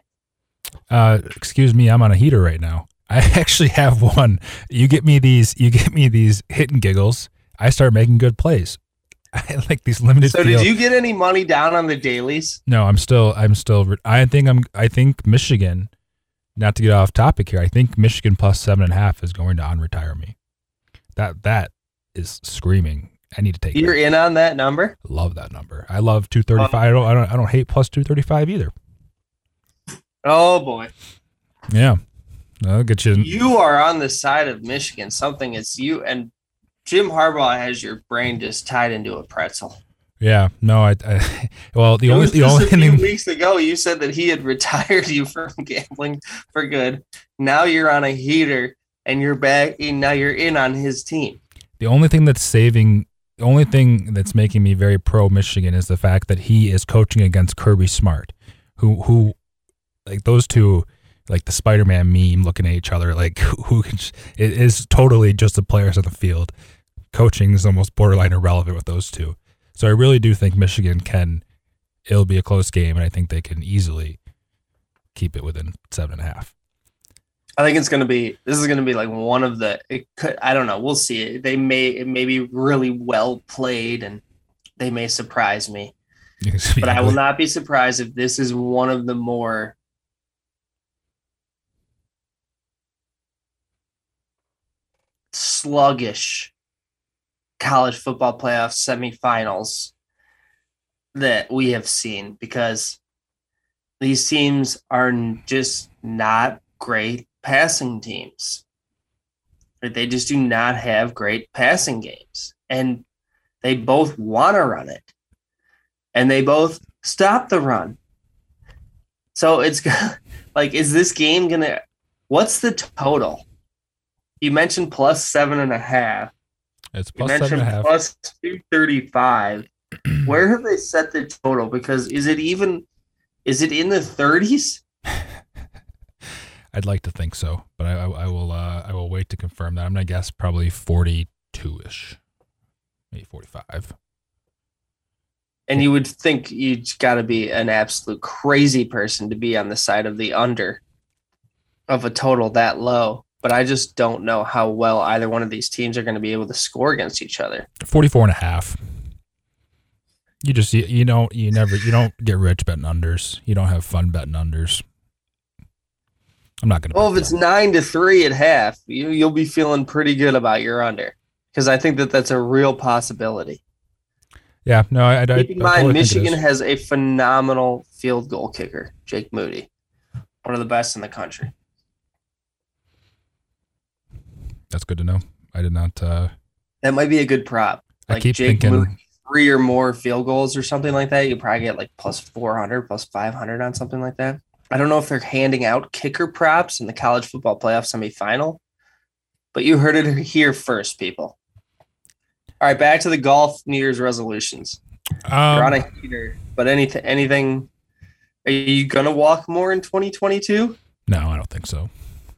Speaker 2: Uh, excuse me, I'm on a heater right now. [laughs] I actually have one. You get me these. You get me these hit and giggles. I start making good plays. [laughs] I like these limited.
Speaker 1: So,
Speaker 2: field-
Speaker 1: did you get any money down on the Dalys?
Speaker 2: No, I'm still. I'm still. I think I'm. I think Michigan. Not to get off topic here, I think Michigan plus seven and a half is going to unretire me. That that is screaming. I need to take.
Speaker 1: You're
Speaker 2: it.
Speaker 1: in on that number?
Speaker 2: Love that number. I love two thirty five. I don't. I don't. I don't hate plus two thirty five either.
Speaker 1: Oh, boy.
Speaker 2: Yeah, I'll get you.
Speaker 1: You are on the side of Michigan. Something it's you and Jim Harbaugh has your brain just tied into a pretzel.
Speaker 2: Yeah, no, I. I [laughs] well, the
Speaker 1: It
Speaker 2: only the
Speaker 1: just
Speaker 2: only
Speaker 1: a few
Speaker 2: thing. [laughs]
Speaker 1: weeks ago you said that he had [laughs] retired you from gambling for good. Now you're on a heater and you're back. And now you're in on his team.
Speaker 2: The only thing that's saving the only thing that's making me very pro Michigan is the fact that he is coaching against Kirby Smart, who who like those two like the Spider-Man meme looking at each other like [laughs] who can it is totally just the players on the field. Coaching is almost borderline irrelevant with those two. So I really do think Michigan can it'll be a close game and I think they can easily keep it within seven and a half.
Speaker 1: I think it's going to be this is going to be like one of the it could I don't know we'll see. They may it may be really well played and they may surprise me. But I will not be surprised if this is one of the more sluggish college football playoff semifinals that we have seen because these teams are just not great passing teams. But they just do not have great passing games. And they both want to run it. And they both stop the run. So it's [laughs] like, is this game going to, what's the total? You mentioned plus seven and a half.
Speaker 2: It's plus seven and a half.
Speaker 1: Plus 235. [clears throat] Where have they set the total? Because is it even, is it in the 30s? [laughs]
Speaker 2: I'd like to think so, but I, I, I will uh, I will wait to confirm that. I'm gonna guess probably 42 ish, maybe 45.
Speaker 1: And you would think you got to be an absolute crazy person to be on the side of the under of a total that low. But I just don't know how well either one of these teams are going to be able to score against each other.
Speaker 2: 44 and a half. You just you, you don't you never you don't get rich betting unders. You don't have fun betting unders. I'm not going to.
Speaker 1: Well, if it's nine to three at half, you you'll be feeling pretty good about your under because I think that that's a real possibility.
Speaker 2: Yeah, no, I, I
Speaker 1: keep in I, mind totally Michigan has a phenomenal field goal kicker, Jake Moody, one of the best in the country.
Speaker 2: That's good to know. I did not. uh
Speaker 1: That might be a good prop.
Speaker 2: Like I keep Jake thinking. Moody,
Speaker 1: three or more field goals or something like that. You probably get like plus 400, plus 500 on something like that. I don't know if they're handing out kicker props in the college football playoff semifinal, but you heard it here first, people. All right, back to the golf New Year's resolutions. Um, You're on a heater, but anything, anything? Are you gonna walk more in 2022?
Speaker 2: No, I don't think so.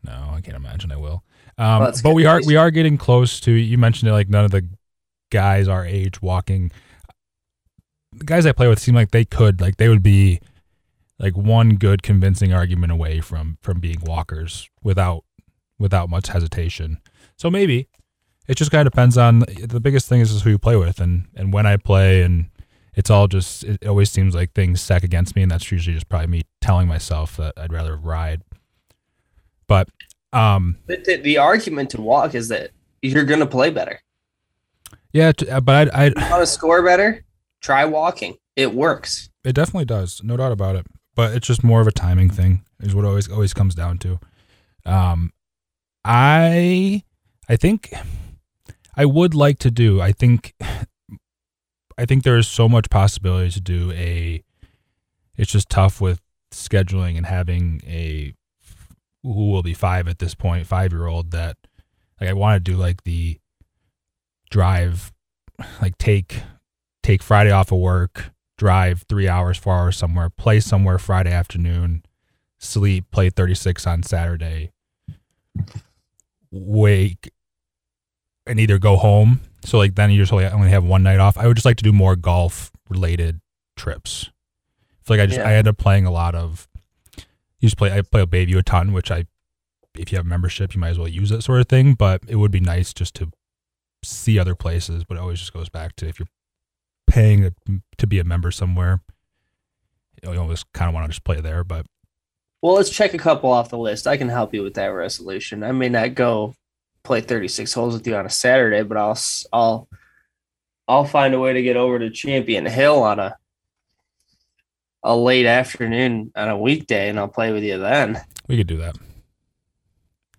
Speaker 2: No, I can't imagine I will. Um, well, but we are we are getting close to. You mentioned it, like none of the guys our age walking. The guys I play with seem like they could, like they would be like one good convincing argument away from from being walkers without without much hesitation. So maybe it just kind of depends on the biggest thing is just who you play with and and when I play and it's all just it always seems like things stack against me and that's usually just probably me telling myself that I'd rather ride. But um
Speaker 1: the, the argument to walk is that you're going to play better.
Speaker 2: Yeah, but I I
Speaker 1: want to score better. Try walking. It works.
Speaker 2: It definitely does, no doubt about it but it's just more of a timing thing is what always always comes down to. Um, I I think I would like to do. I think I think there is so much possibility to do a. It's just tough with scheduling and having a who will be five at this point, five year old that like I want to do like the drive, like take take Friday off of work, drive three hours, four hours somewhere, play somewhere Friday afternoon, sleep, play 36 on Saturday, wake, and either go home. So like then you just only have one night off. I would just like to do more golf related trips. I feel like I just yeah. I end up playing a lot of. you just play I play a Bayview a ton, which I, if you have membership, you might as well use it sort of thing. But it would be nice just to see other places. But it always just goes back to if you're paying to be a member somewhere, you always kind of want to just play there. But
Speaker 1: well, let's check a couple off the list. I can help you with that resolution. I may not go play 36 holes with you on a Saturday, but I'll I'll I'll find a way to get over to Champion Hill on a a late afternoon on a weekday, and I'll play with you then.
Speaker 2: We could do that.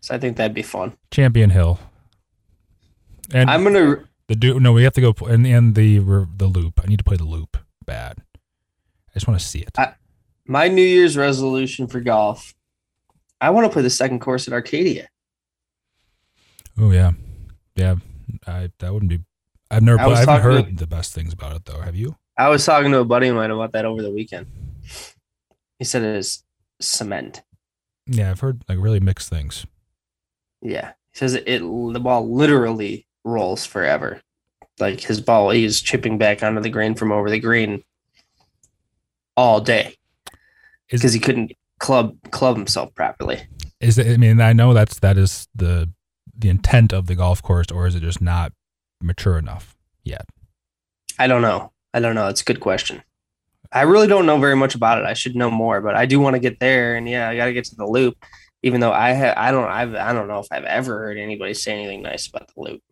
Speaker 1: So I think that'd be fun.
Speaker 2: Champion Hill.
Speaker 1: And I'm gonna
Speaker 2: the do no, we have to go and in the the loop. I need to play the loop bad. I just want to see it. I,
Speaker 1: my New Year's resolution for golf. I want to play the second course at Arcadia.
Speaker 2: Oh yeah, yeah. I that wouldn't be. I've never.
Speaker 1: I was
Speaker 2: I haven't heard the best things about it though. Have you?
Speaker 1: I was talking to a buddy of mine about that over the weekend. He said it is cement.
Speaker 2: Yeah, I've heard like really mixed things.
Speaker 1: Yeah, he says it. The ball literally rolls forever. Like his ball, he's chipping back onto the green from over the green all day because he couldn't club club himself properly.
Speaker 2: Is it? I mean, I know that's that is the the intent of the golf course, or is it just not mature enough yet?
Speaker 1: I don't know. I don't know. It's a good question. I really don't know very much about it. I should know more, but I do want to get there. And yeah, I got to get to the loop. Even though I ha- I don't I've, I don't know if I've ever heard anybody say anything nice about the loop.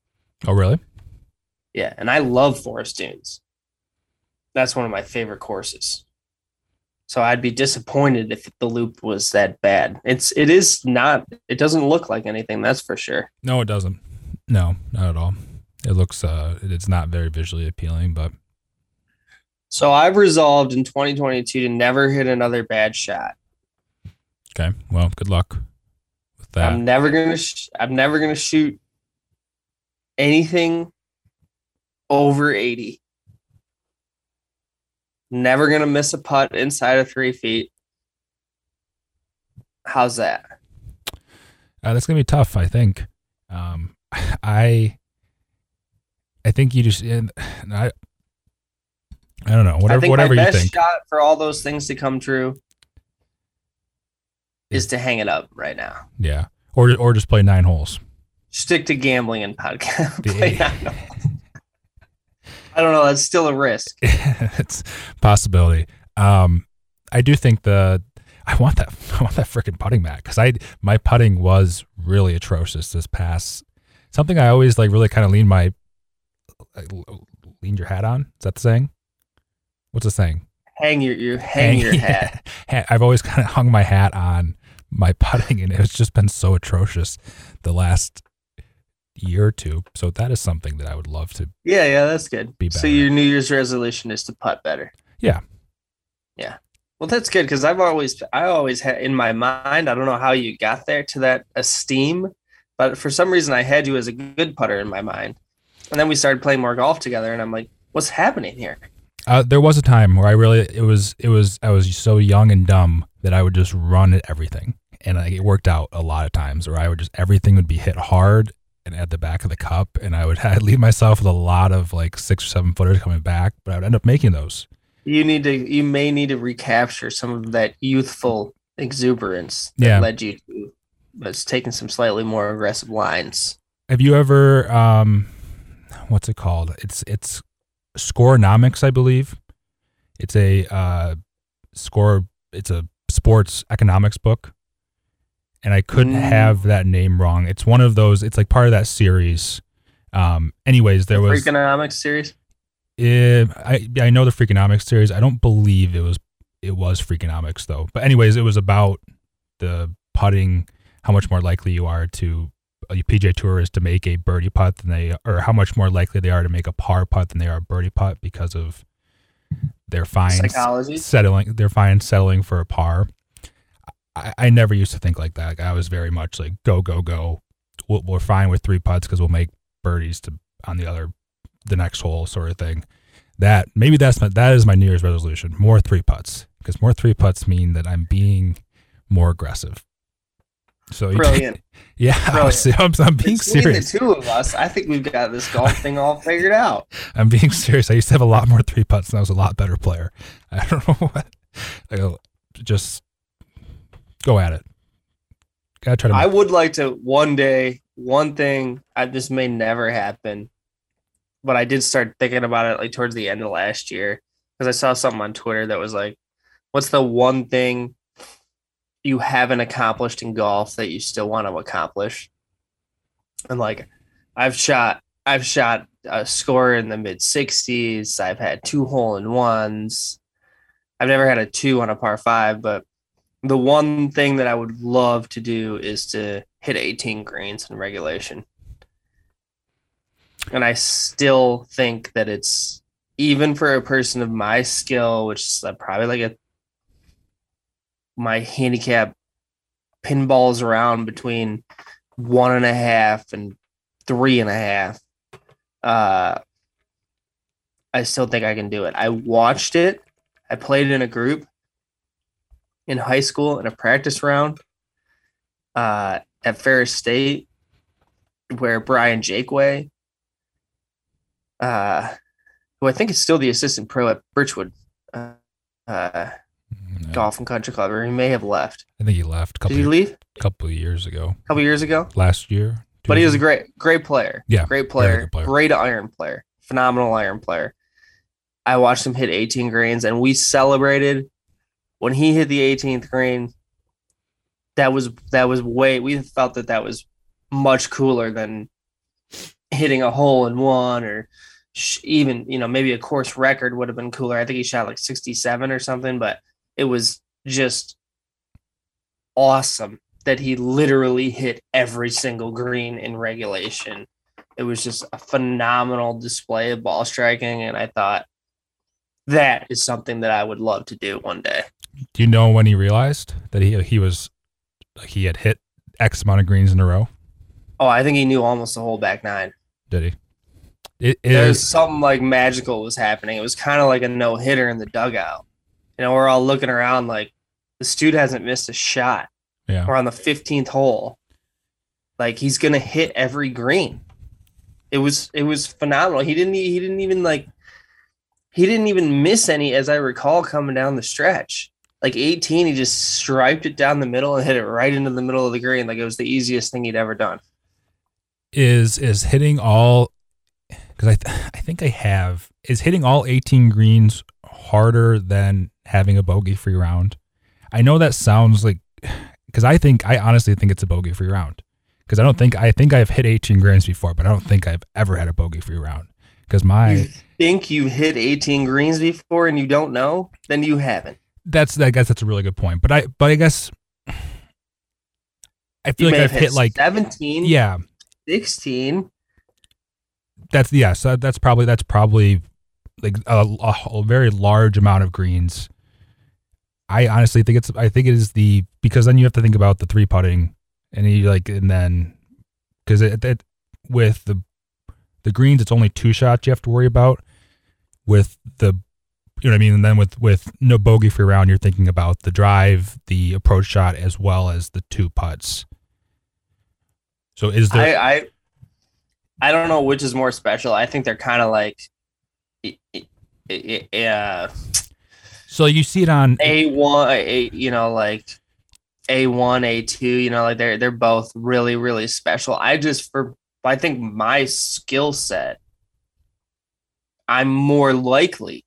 Speaker 2: Oh, really?
Speaker 1: Yeah, and I love Forest Dunes. That's one of my favorite courses. So I'd be disappointed if the loop was that bad. It's it is not. It doesn't look like anything. That's for sure.
Speaker 2: No, it doesn't. No, not at all. It looks. uh It's not very visually appealing, but
Speaker 1: So I've resolved in 2022 to never hit another bad shot.
Speaker 2: okay. Well, good luck with that.
Speaker 1: I'm never gonna. Sh- I'm never gonna shoot anything over 80. Never gonna miss a putt inside of three feet. How's that?
Speaker 2: Uh, that's gonna be tough. I think. Um, [laughs] I. I think you just. and [sighs] I. I don't know.
Speaker 1: I
Speaker 2: Whatever.
Speaker 1: think
Speaker 2: Whatever
Speaker 1: my
Speaker 2: you
Speaker 1: best
Speaker 2: think.
Speaker 1: shot for all those things to come true is to hang it up right now.
Speaker 2: Yeah. Or or just play nine holes.
Speaker 1: Stick to gambling and podcast. [laughs] Play. [laughs] I don't know. That's still a risk. [laughs]
Speaker 2: it's a possibility. Um, I do think the I want that I want that freaking putting back because I my putting was really atrocious this past. Something I always like really kind of lean my like, lean your hat on. Is that the saying? What's the saying?
Speaker 1: Hang your, your hang, your hat.
Speaker 2: Ha- I've always kind of hung my hat on my putting, and it's just been so atrocious the last year or two. So that is something that I would love to.
Speaker 1: Yeah, yeah, that's good.
Speaker 2: Be
Speaker 1: So your New Year's resolution is to putt better.
Speaker 2: Yeah.
Speaker 1: Yeah. Well, that's good because I've always, I always had in my mind. I don't know how you got there to that esteem, but for some reason I had you as a good putter in my mind. And then we started playing more golf together, and I'm like, what's happening here?
Speaker 2: Uh, there was a time where I really it was it was I was so young and dumb that I would just run at everything, and like, it worked out a lot of times where I would just everything would be hit hard and at the back of the cup, and I would [laughs] I'd leave myself with a lot of like six or seven footers coming back, but I would end up making those.
Speaker 1: You need to, you may need to recapture some of that youthful exuberance that
Speaker 2: Yeah.
Speaker 1: led you to, was taking some slightly more aggressive lines.
Speaker 2: Have you ever um, what's it called? It's it's Scorenomics, I believe. It's a uh, score. It's a sports economics book, and I couldn't
Speaker 1: Mm.
Speaker 2: have that name wrong. It's one of those. It's like part of that series. Um, anyways, there was.
Speaker 1: Freakonomics series.
Speaker 2: eh, I I know the Freakonomics series. I don't believe it was it was Freakonomics though. But anyways, it was about the putting. How much more likely you are to a PJ Tour is to make a birdie putt than they, or how much more likely they are to make a par putt than they are a birdie putt because of their fines
Speaker 1: Psychology.
Speaker 2: settling. They're fine settling for a par. I, I never used to think like that. I was very much like go go go. We'll, we're fine with three putts because we'll make birdies to on the other the next hole sort of thing. That maybe that's my that is my New Year's resolution. More three putts because more three putts mean that I'm being more aggressive. So you-
Speaker 1: Brilliant. [laughs]
Speaker 2: yeah, [laughs]
Speaker 1: Brilliant.
Speaker 2: I'm, I'm being
Speaker 1: Between
Speaker 2: serious.
Speaker 1: the two of us, I think we've got this golf thing all figured out. [laughs]
Speaker 2: I'm being serious. I used to have a lot more three putts, and I was a lot better player. I don't know what. I go, just go at it. Gotta try to.
Speaker 1: I would like to one day, one thing. I, this may never happen, but I did start thinking about it like towards the end of last year because I saw something on Twitter that was like, "What's the one thing you haven't accomplished in golf that you still want to accomplish?" And like, I've shot, I've shot a score in the mid sixties. I've had two hole in ones. I've never had a two on a par five, but the one thing that I would love to do is to hit 18 greens in regulation. And I still think that it's even for a person of my skill, which is uh, probably like a my handicap pinballs around between one and a half and three and a half. Uh, I still think I can do it. I watched it. I played in a group in high school in a practice round uh, at Ferris State, where Brian Jakeway, uh, who I think is still the assistant pro at Birchwood uh, uh,
Speaker 2: No,
Speaker 1: Golf and Country Club, or he may have left.
Speaker 2: I think he left a
Speaker 1: Did
Speaker 2: couple,
Speaker 1: he leave A
Speaker 2: couple of years ago.
Speaker 1: a couple years ago?
Speaker 2: Last year.
Speaker 1: But he was a great, great player.
Speaker 2: Yeah,
Speaker 1: great player,
Speaker 2: player.
Speaker 1: great iron player, phenomenal iron player. I watched him hit 18 greens, and we celebrated when he hit the 18th green. That was that was way. We felt that that was much cooler than hitting a hole in one or even you know maybe a course record would have been cooler. I think he shot like 67 or something, but it was just awesome that he literally hit every single green in regulation. It was just a phenomenal display of ball striking, and I thought that is something that I would love to do one day.
Speaker 2: Do you know when he realized that he he was like he had hit X amount of greens in a row?
Speaker 1: Oh, I think he knew almost the whole back nine.
Speaker 2: Did he? It
Speaker 1: There's
Speaker 2: is
Speaker 1: something like magical was happening. It was kind of like a no hitter in the dugout. You know, we're all looking around like this dude hasn't missed a shot.
Speaker 2: yeah.
Speaker 1: We're on the 15th hole. Like he's gonna hit every green. It was it was phenomenal. He didn't he didn't even like he didn't even miss any as I recall coming down the stretch. Like 18, he just striped it down the middle and hit it right into the middle of the green. Like it was the easiest thing he'd ever done.
Speaker 2: Is is hitting all because I th- I think I have is hitting all 18 greens harder than having a bogey free round. I know that sounds like because I think I honestly think it's a bogey free round because I don't think I think I've hit 18 greens before, but I don't think I've ever had a bogey free round because my
Speaker 1: You think you hit 18 greens before and you don't know? Then you haven't.
Speaker 2: That's I guess that's a really good point. But I but I guess I
Speaker 1: You
Speaker 2: feel like I've
Speaker 1: have
Speaker 2: hit like
Speaker 1: 17,
Speaker 2: yeah
Speaker 1: 16.
Speaker 2: that's yeah so that's probably that's probably like a, a, a very large amount of greens i honestly think it's i think it is the because then you have to think about the three putting and you like and then because it, it with the the greens it's only two shots you have to worry about with the you know what i mean and then with with no bogey free round you're thinking about the drive the approach shot as well as the two putts so is there
Speaker 1: I, I I don't know which is more special. I think they're kind of like uh,
Speaker 2: so you see it on
Speaker 1: a one, a you know like a one, a two. You know, like they're they're both really really special. I just for I think my skill set, I'm more likely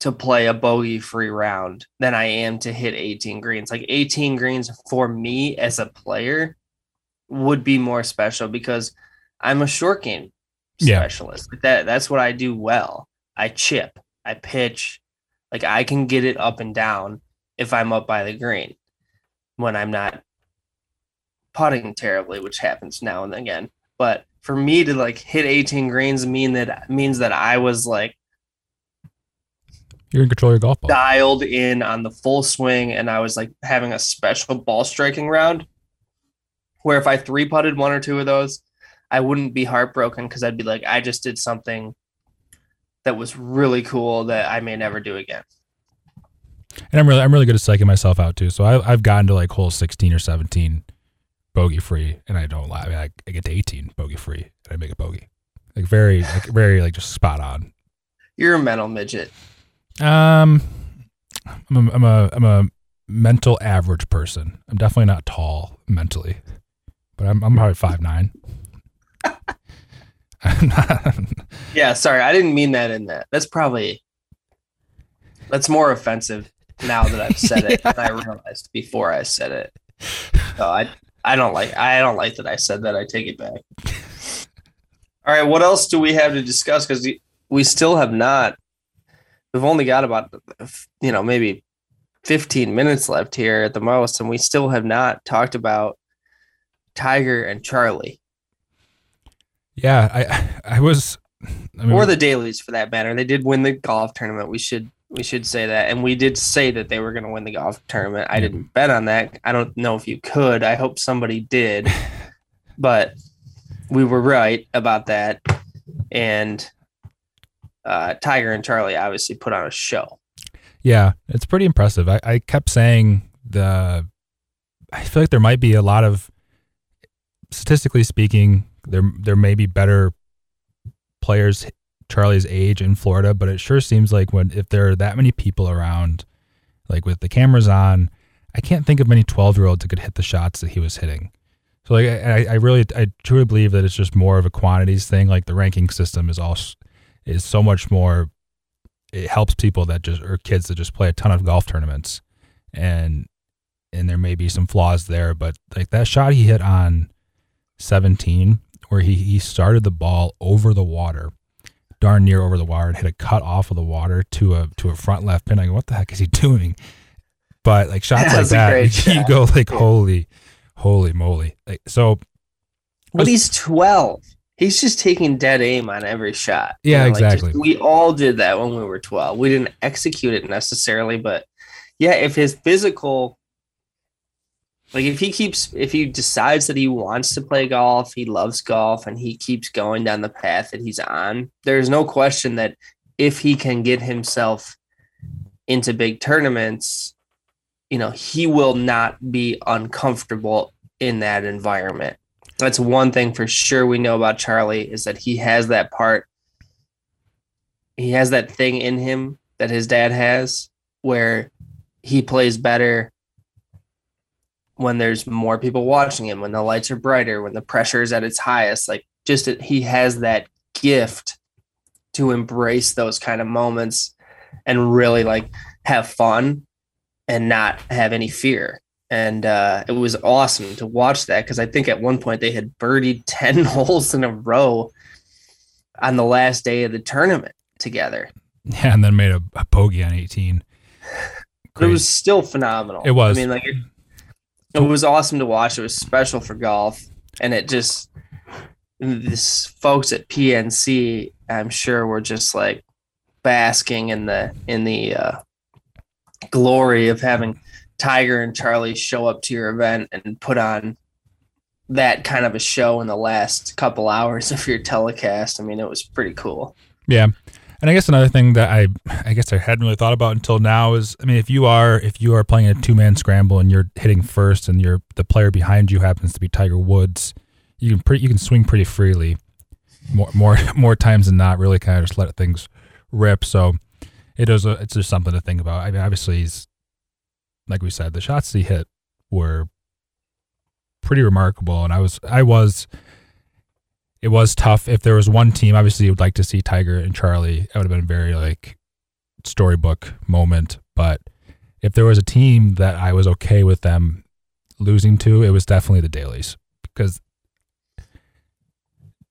Speaker 1: to play a bogey free round than I am to hit 18 greens. Like 18 greens for me as a player would be more special because I'm a short game specialist. Like that that's what I do well. I chip, I pitch, like I can get it up and down if I'm up by the green when I'm not putting terribly, which happens now and again. But for me to like hit 18 greens mean that means that I was like
Speaker 2: you're in control of your golf ball
Speaker 1: dialed in on the full swing and I was like having a special ball striking round where if I three putted one or two of those, I wouldn't be heartbroken because I'd be like, I just did something that was really cool that I may never do again.
Speaker 2: and I'm really I'm really good at psyching myself out too. So I, I've gotten to like hole 16 or 17 bogey free, and I don't lie. I, mean, I, I get to 18 bogey free, and I make a bogey. Like very like very like just spot on.
Speaker 1: You're a mental midget.
Speaker 2: Um, I'm a, I'm a I'm a mental average person. I'm definitely not tall mentally, but I'm I'm probably five nine. I'm [laughs] not,
Speaker 1: Yeah, sorry, I didn't mean that in that. That's probably that's more offensive now that I've said it than I [laughs] realized before I said it. So I I don't like I don't like that I said that. I take it back. [laughs] All right, what else do we have to discuss? Because we still have not. We've only got about you know maybe fifteen minutes left here at the most, and we still have not talked about Tiger and Charlie
Speaker 2: yeah, I I was. I mean,
Speaker 1: or the Dalys for that matter. They did win the golf tournament. We should we should say that, and we did say that they were going to win the golf tournament. I didn't bet on that. I don't know if you could. I hope somebody did, [laughs] but we were right about that. And uh, Tiger and Charlie obviously put on a show.
Speaker 2: Yeah, it's pretty impressive. I, I kept saying the I feel like there might be a lot of statistically speaking, there there may be better players Charlie's age in Florida, but it sure seems like when if there are that many people around, like with the cameras on, I can't think of many twelve year olds that could hit the shots that he was hitting. So like I, I really I truly believe that it's just more of a quantities thing. Like the ranking system is all is so much more. It helps people that just or kids that just play a ton of golf tournaments, and and there may be some flaws there, but like that shot he hit on 17 where he, he started the ball over the water, darn near over the water, and hit a cut off of the water to a to a front left pin. I go, what the heck is he [laughs] doing? But like shots like that, [laughs] you shot. go like, holy, holy moly! Like so.
Speaker 1: But he's 12. He's just taking dead aim on every shot.
Speaker 2: Yeah, you know, exactly.
Speaker 1: just, we all did that when we were 12. We didn't execute it necessarily, but yeah, if his physical like if he keeps if he decides that he wants to play golf, he loves golf and he keeps going down the path that he's on, there's no question that if he can get himself into big tournaments, you know, he will not be uncomfortable in that environment. That's one thing for sure we know about Charlie is that he has that part he has that thing in him that his dad has where he plays better when there's more people watching him, when the lights are brighter, when the pressure is at its highest. Like just he has that gift to embrace those kind of moments and really like have fun and not have any fear. And uh, it was awesome to watch that because I think at one point they had birdied [laughs] 10 holes in a row on the last day of the tournament together. [laughs]
Speaker 2: Yeah, and then made a, a bogey on 18. [laughs]
Speaker 1: But it was still phenomenal.
Speaker 2: It was.
Speaker 1: I mean, like it, it was awesome to watch. It was special for golf, and it just this folks at PNC, I'm sure, were just like basking in the in the uh, glory of having Tiger and Charlie show up to your event and put on that kind of a show in the last couple hours of your telecast. I mean, it was pretty cool.
Speaker 2: Yeah. And I guess another thing that I I guess I hadn't really thought about until now is I mean if you are if you are playing a two man scramble and you're hitting first and you're the player behind you happens to be Tiger Woods, you can pretty you can swing pretty freely. More more [laughs] more times than not, really kind of just let things rip. So it is a, it's just something to think about. I mean obviously he's like we said, the shots he hit were pretty remarkable and I was I was it was tough. If there was one team, obviously you would like to see Tiger and Charlie. It would have been very like storybook moment. But if there was a team that I was okay with them losing to, it was definitely the Dalys because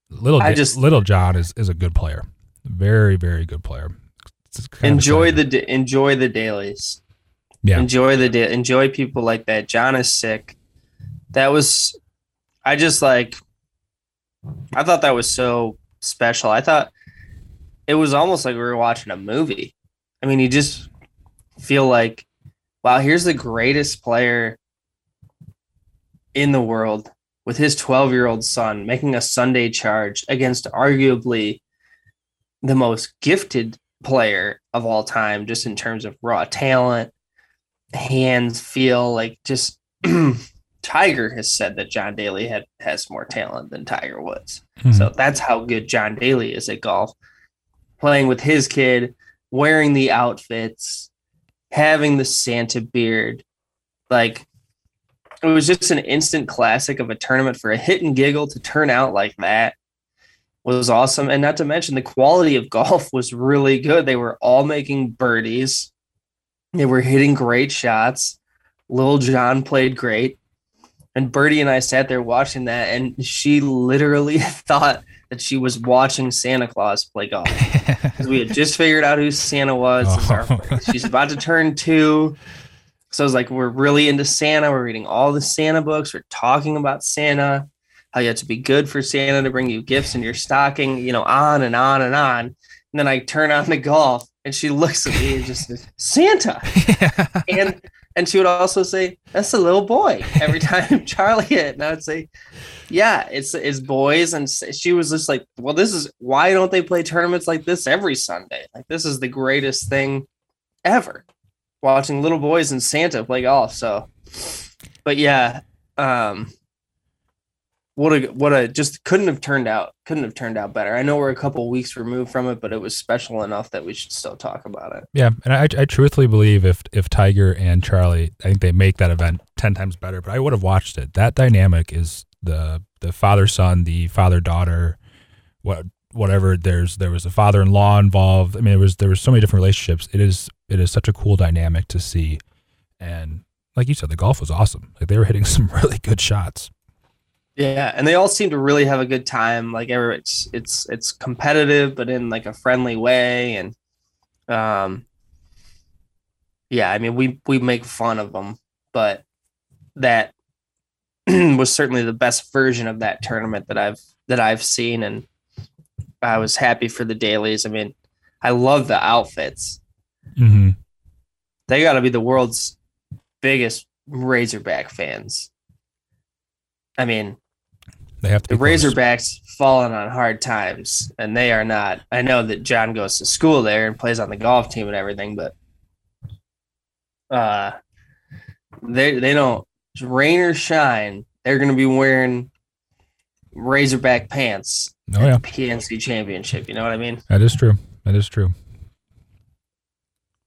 Speaker 2: little I just little John is is a good player, very very good player.
Speaker 1: Enjoy the enjoy the Dalys. Yeah, enjoy the day. enjoy people like that. John is sick. That was, I just like I thought that was so special. I thought it was almost like we were watching a movie. I mean, you just feel like, wow, here's the greatest player in the world with his 12 year old son making a Sunday charge against arguably the most gifted player of all time, just in terms of raw talent, hands, feel like just [clears throat] Tiger has said that John Daly had has more talent than Tiger Woods. Mm-hmm. So that's how good John Daly is at golf. Playing with his kid, wearing the outfits, having the Santa beard. Like it was just an instant classic of a tournament for a hit and giggle to turn out like that was awesome. And not to mention the quality of [laughs] golf was really good. They were all making birdies. They were hitting great shots. Lil John played great. And Birdie and I sat there watching that, and she literally [laughs] thought that she was watching Santa Claus play golf. [laughs] Because we had just figured out who Santa was. Oh. she's about to turn two. So I was like, we're really into Santa. We're reading all the Santa books. We're talking about Santa, how you have to be good for Santa to bring you gifts in your stocking, you know, on and on and on. And then I turn on the golf and she looks at me and just says, Santa. [laughs] Yeah. And and she would also say, "That's a little boy." Every time [laughs] Charlie hit, and I would say, "Yeah, it's it's boys." And she was just like, "Well, this is why don't they play tournaments like this every Sunday? Like this is the greatest thing ever." Watching little boys and Santa play golf. So, but yeah, um, what a what a just couldn't have turned out couldn't have turned out better. I know we're a couple weeks removed from it, but it was special enough that we should still talk about it.
Speaker 2: Yeah, and I, I truthfully believe if if Tiger and Charlie, I think they make that event ten times better. But I would have watched it. That dynamic is the the father son, the father daughter, what whatever. There's there was a father in law involved. I mean, there was there was so many different relationships. It is it is such a cool dynamic to see, and like you said, the golf was awesome. Like they were hitting [laughs] some really good shots.
Speaker 1: Yeah, and they all seem to really have a good time. Like it's it's it's competitive, but in like a friendly way, and um, yeah. I mean, we we make fun of them, but that [clears throat] was certainly the best version of that tournament that I've that I've seen, and I was happy for the Dalys. I mean, I love the outfits.
Speaker 2: Mm-hmm.
Speaker 1: They got to be the world's biggest Razorback fans. I mean,
Speaker 2: they have to.
Speaker 1: The Razorbacks fallen on hard times, and they are not. I know that John goes to school there and plays on the golf team and everything, but uh, they they don't rain or shine. They're going to be wearing Razorback pants.
Speaker 2: Oh yeah,
Speaker 1: PNC Championship. You know what I mean?
Speaker 2: That is true. That is true.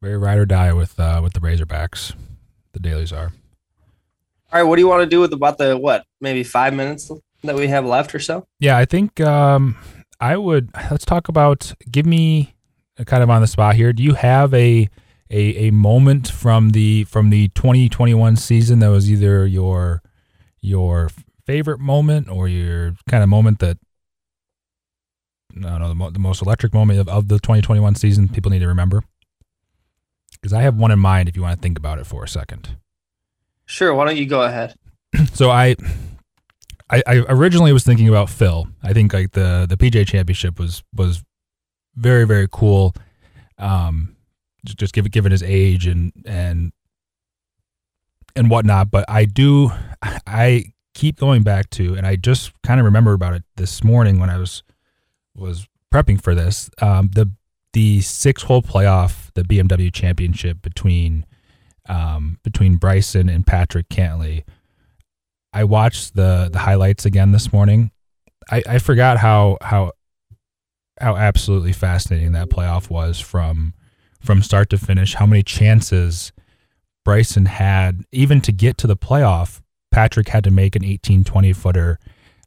Speaker 2: Very ride or die with uh, with the Razorbacks. The Dalys are.
Speaker 1: All right, what do you want to do with about the what? Maybe five minutes that we have left or so?
Speaker 2: Yeah, I think um, I would. Let's talk about. Give me kind of on the spot here. Do you have a a, a moment from the from the 2021 season that was either your your favorite moment or your kind of moment that I don't know the, mo- the most electric moment of, of the 2021 season people need to remember? Because I have one in mind. If you want to think about it for a second.
Speaker 1: Sure. Why don't you go ahead?
Speaker 2: so I I, I originally was thinking about Phil. I think like the the PGA Championship was was very very cool. Um, just, given given his age and and and whatnot. But I do I keep going back to, and I just kind of remember about it this morning when I was was prepping for this. Um, the the six hole playoff, the BMW Championship between um, between Bryson and Patrick Cantlay I watched the the highlights again this morning. I, I forgot how how how absolutely fascinating that playoff was from from start to finish. How many chances Bryson had even to get to the playoff. Patrick had to make an 18, 20 footer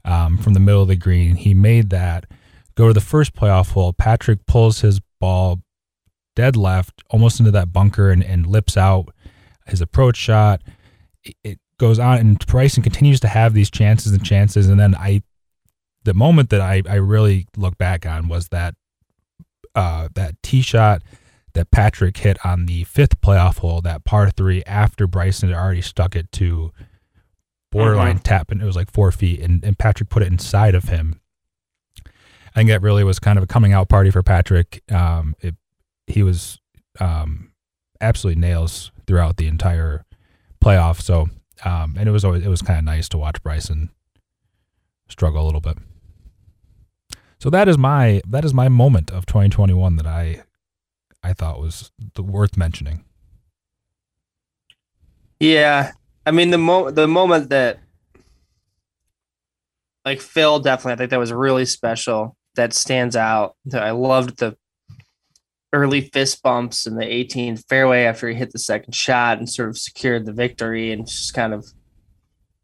Speaker 2: um, from the middle of the green. He made that. Go to the first playoff hole. Patrick pulls his ball dead left, almost into that bunker, and, and lips out his approach shot. It, goes on and Bryson continues to have these chances and chances. And then I, the moment that I, I really look back on was that, uh, that tee shot that Patrick hit on the fifth playoff hole, that par three after Bryson had already stuck it to borderline mm-hmm. tap and it was like four feet and, and Patrick put it inside of him. I think that really was kind of a coming out party for Patrick. Um, it, he was um, absolutely nails throughout the entire playoff. So um, and it was always it was kind of nice to watch Bryson struggle a little bit. So that is my that is my moment of 2021 that I I thought was worth mentioning.
Speaker 1: Yeah, I mean the mo the moment that like Phil definitely I think that was really special. That stands out. I loved the early fist bumps in the 18 fairway after he hit the second shot and sort of secured the victory and just kind of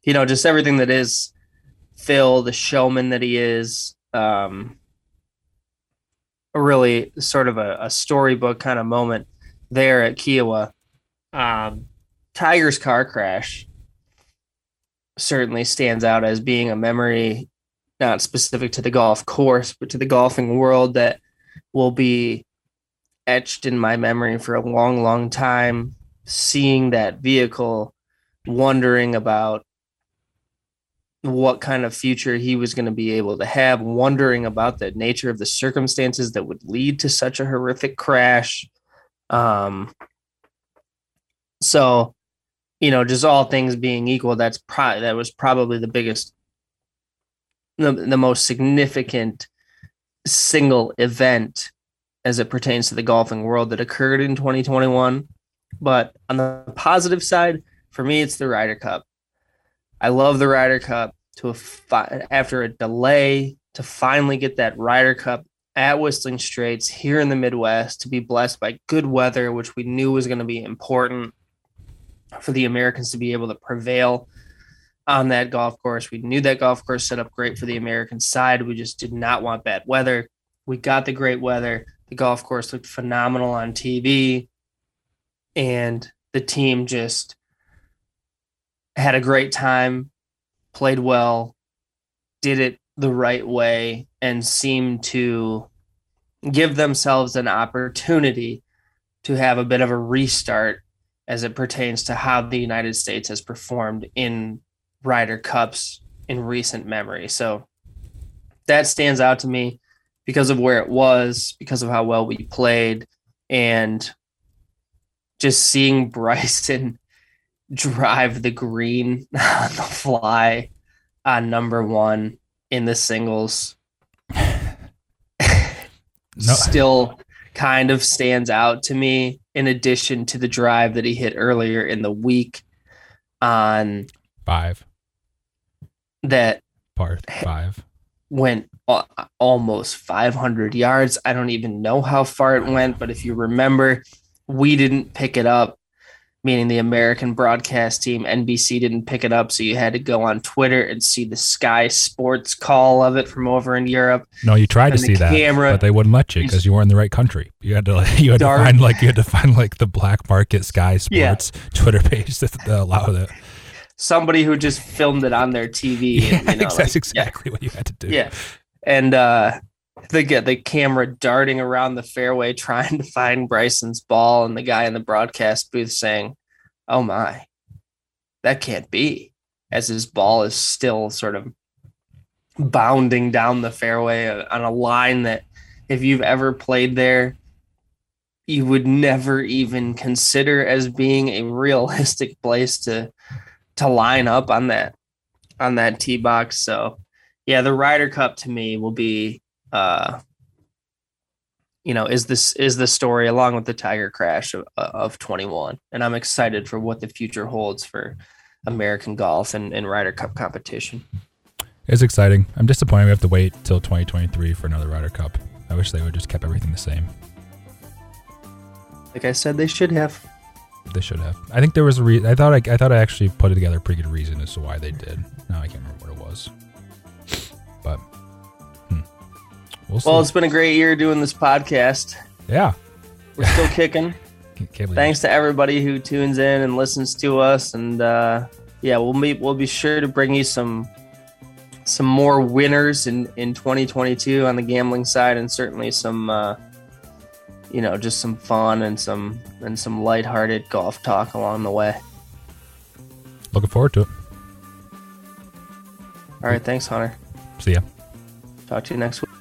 Speaker 1: you know just everything that is Phil the showman that he is um a really sort of a, a storybook kind of moment there at Kiawah. Um Tiger's car crash certainly stands out as being a memory not specific to the golf course but to the golfing world that will be etched in my memory for a long, long time. Seeing that vehicle, wondering about what kind of future he was going to be able to have, wondering about the nature of the circumstances that would lead to such a horrific crash. Um, so you know, just all things being equal, that's probably that was probably the biggest, the, the most significant single event as it pertains to the golfing world that occurred in 2021. But on the positive side, for me, it's the Ryder Cup. I love the Ryder Cup to a fi- after a delay to finally get that Ryder Cup at Whistling Straits here in the Midwest to be blessed by good weather, which we knew was going to be important for the Americans to be able to prevail on that golf course. We knew that golf course set up great for the American side. We just did not want bad weather. We got the great weather. The golf course looked phenomenal on TV. And the team just had a great time, played well, did it the right way, and seemed to give themselves an opportunity to have a bit of a restart as it pertains to how the United States has performed in Ryder Cups in recent memory. So that stands out to me because of where it was, because of how well we played, and just seeing [laughs] Bryson drive the green [laughs] on the fly on number one in the singles [laughs]
Speaker 2: No.
Speaker 1: still kind of stands out to me in addition to the drive that he hit earlier in the week on
Speaker 2: Five.
Speaker 1: that
Speaker 2: Par five.
Speaker 1: went almost 500 yards. I don't even know how far it went, but if you remember, we didn't pick it up, meaning the American broadcast team, NBC didn't pick it up. So you had to go on Twitter and see the Sky Sports call of it from over in Europe.
Speaker 2: No, you tried to
Speaker 1: And
Speaker 2: see that, but they wouldn't let you because you weren't in the right country. You had to like, [laughs] you had
Speaker 1: Dark.
Speaker 2: to find like you had to find like the black market Sky
Speaker 1: Yeah.
Speaker 2: Sports [laughs] Twitter page that, that allowed it.
Speaker 1: Somebody who just filmed it on their TV. [laughs]
Speaker 2: Yeah,
Speaker 1: and, you know,
Speaker 2: that's
Speaker 1: like- yeah.
Speaker 2: exactly what you had to do.
Speaker 1: Yeah. And uh the the camera darting around the fairway [laughs] trying to find Bryson's ball and the guy in the broadcast booth saying, "Oh my. That can't be." As his ball is still sort of bounding down the fairway on a line that if you've ever played there you would never even consider as being a realistic [laughs] place to to line up on that on that tee box so yeah, the Ryder Cup to me will be uh you know, is this is the story along with the Tiger crash of, of 21. And I'm excited for what the future holds for American golf and, and Ryder Cup competition.
Speaker 2: It's exciting. I'm disappointed we have to wait till 2023 for another Ryder Cup. I wish they would just kept everything the same.
Speaker 1: Like I said, they should have.
Speaker 2: They should have. I think there was a reason. I thought I, I thought I actually put it together a pretty good reason as to why they did. Now I can't remember what it was. We'll.
Speaker 1: Well, it's been a great year doing this podcast.
Speaker 2: yeah.
Speaker 1: We're still [laughs] kicking.
Speaker 2: Can't, can't believe
Speaker 1: Thanks to everybody who tunes in and listens to us. And uh yeah, we'll be we'll be sure to bring you some some more winners in in 2022 on the gambling side and certainly some uh you know just some fun and some and some lighthearted golf talk along the way
Speaker 2: Looking forward to it.
Speaker 1: all right thanks hunter
Speaker 2: See ya.
Speaker 1: talk to you next week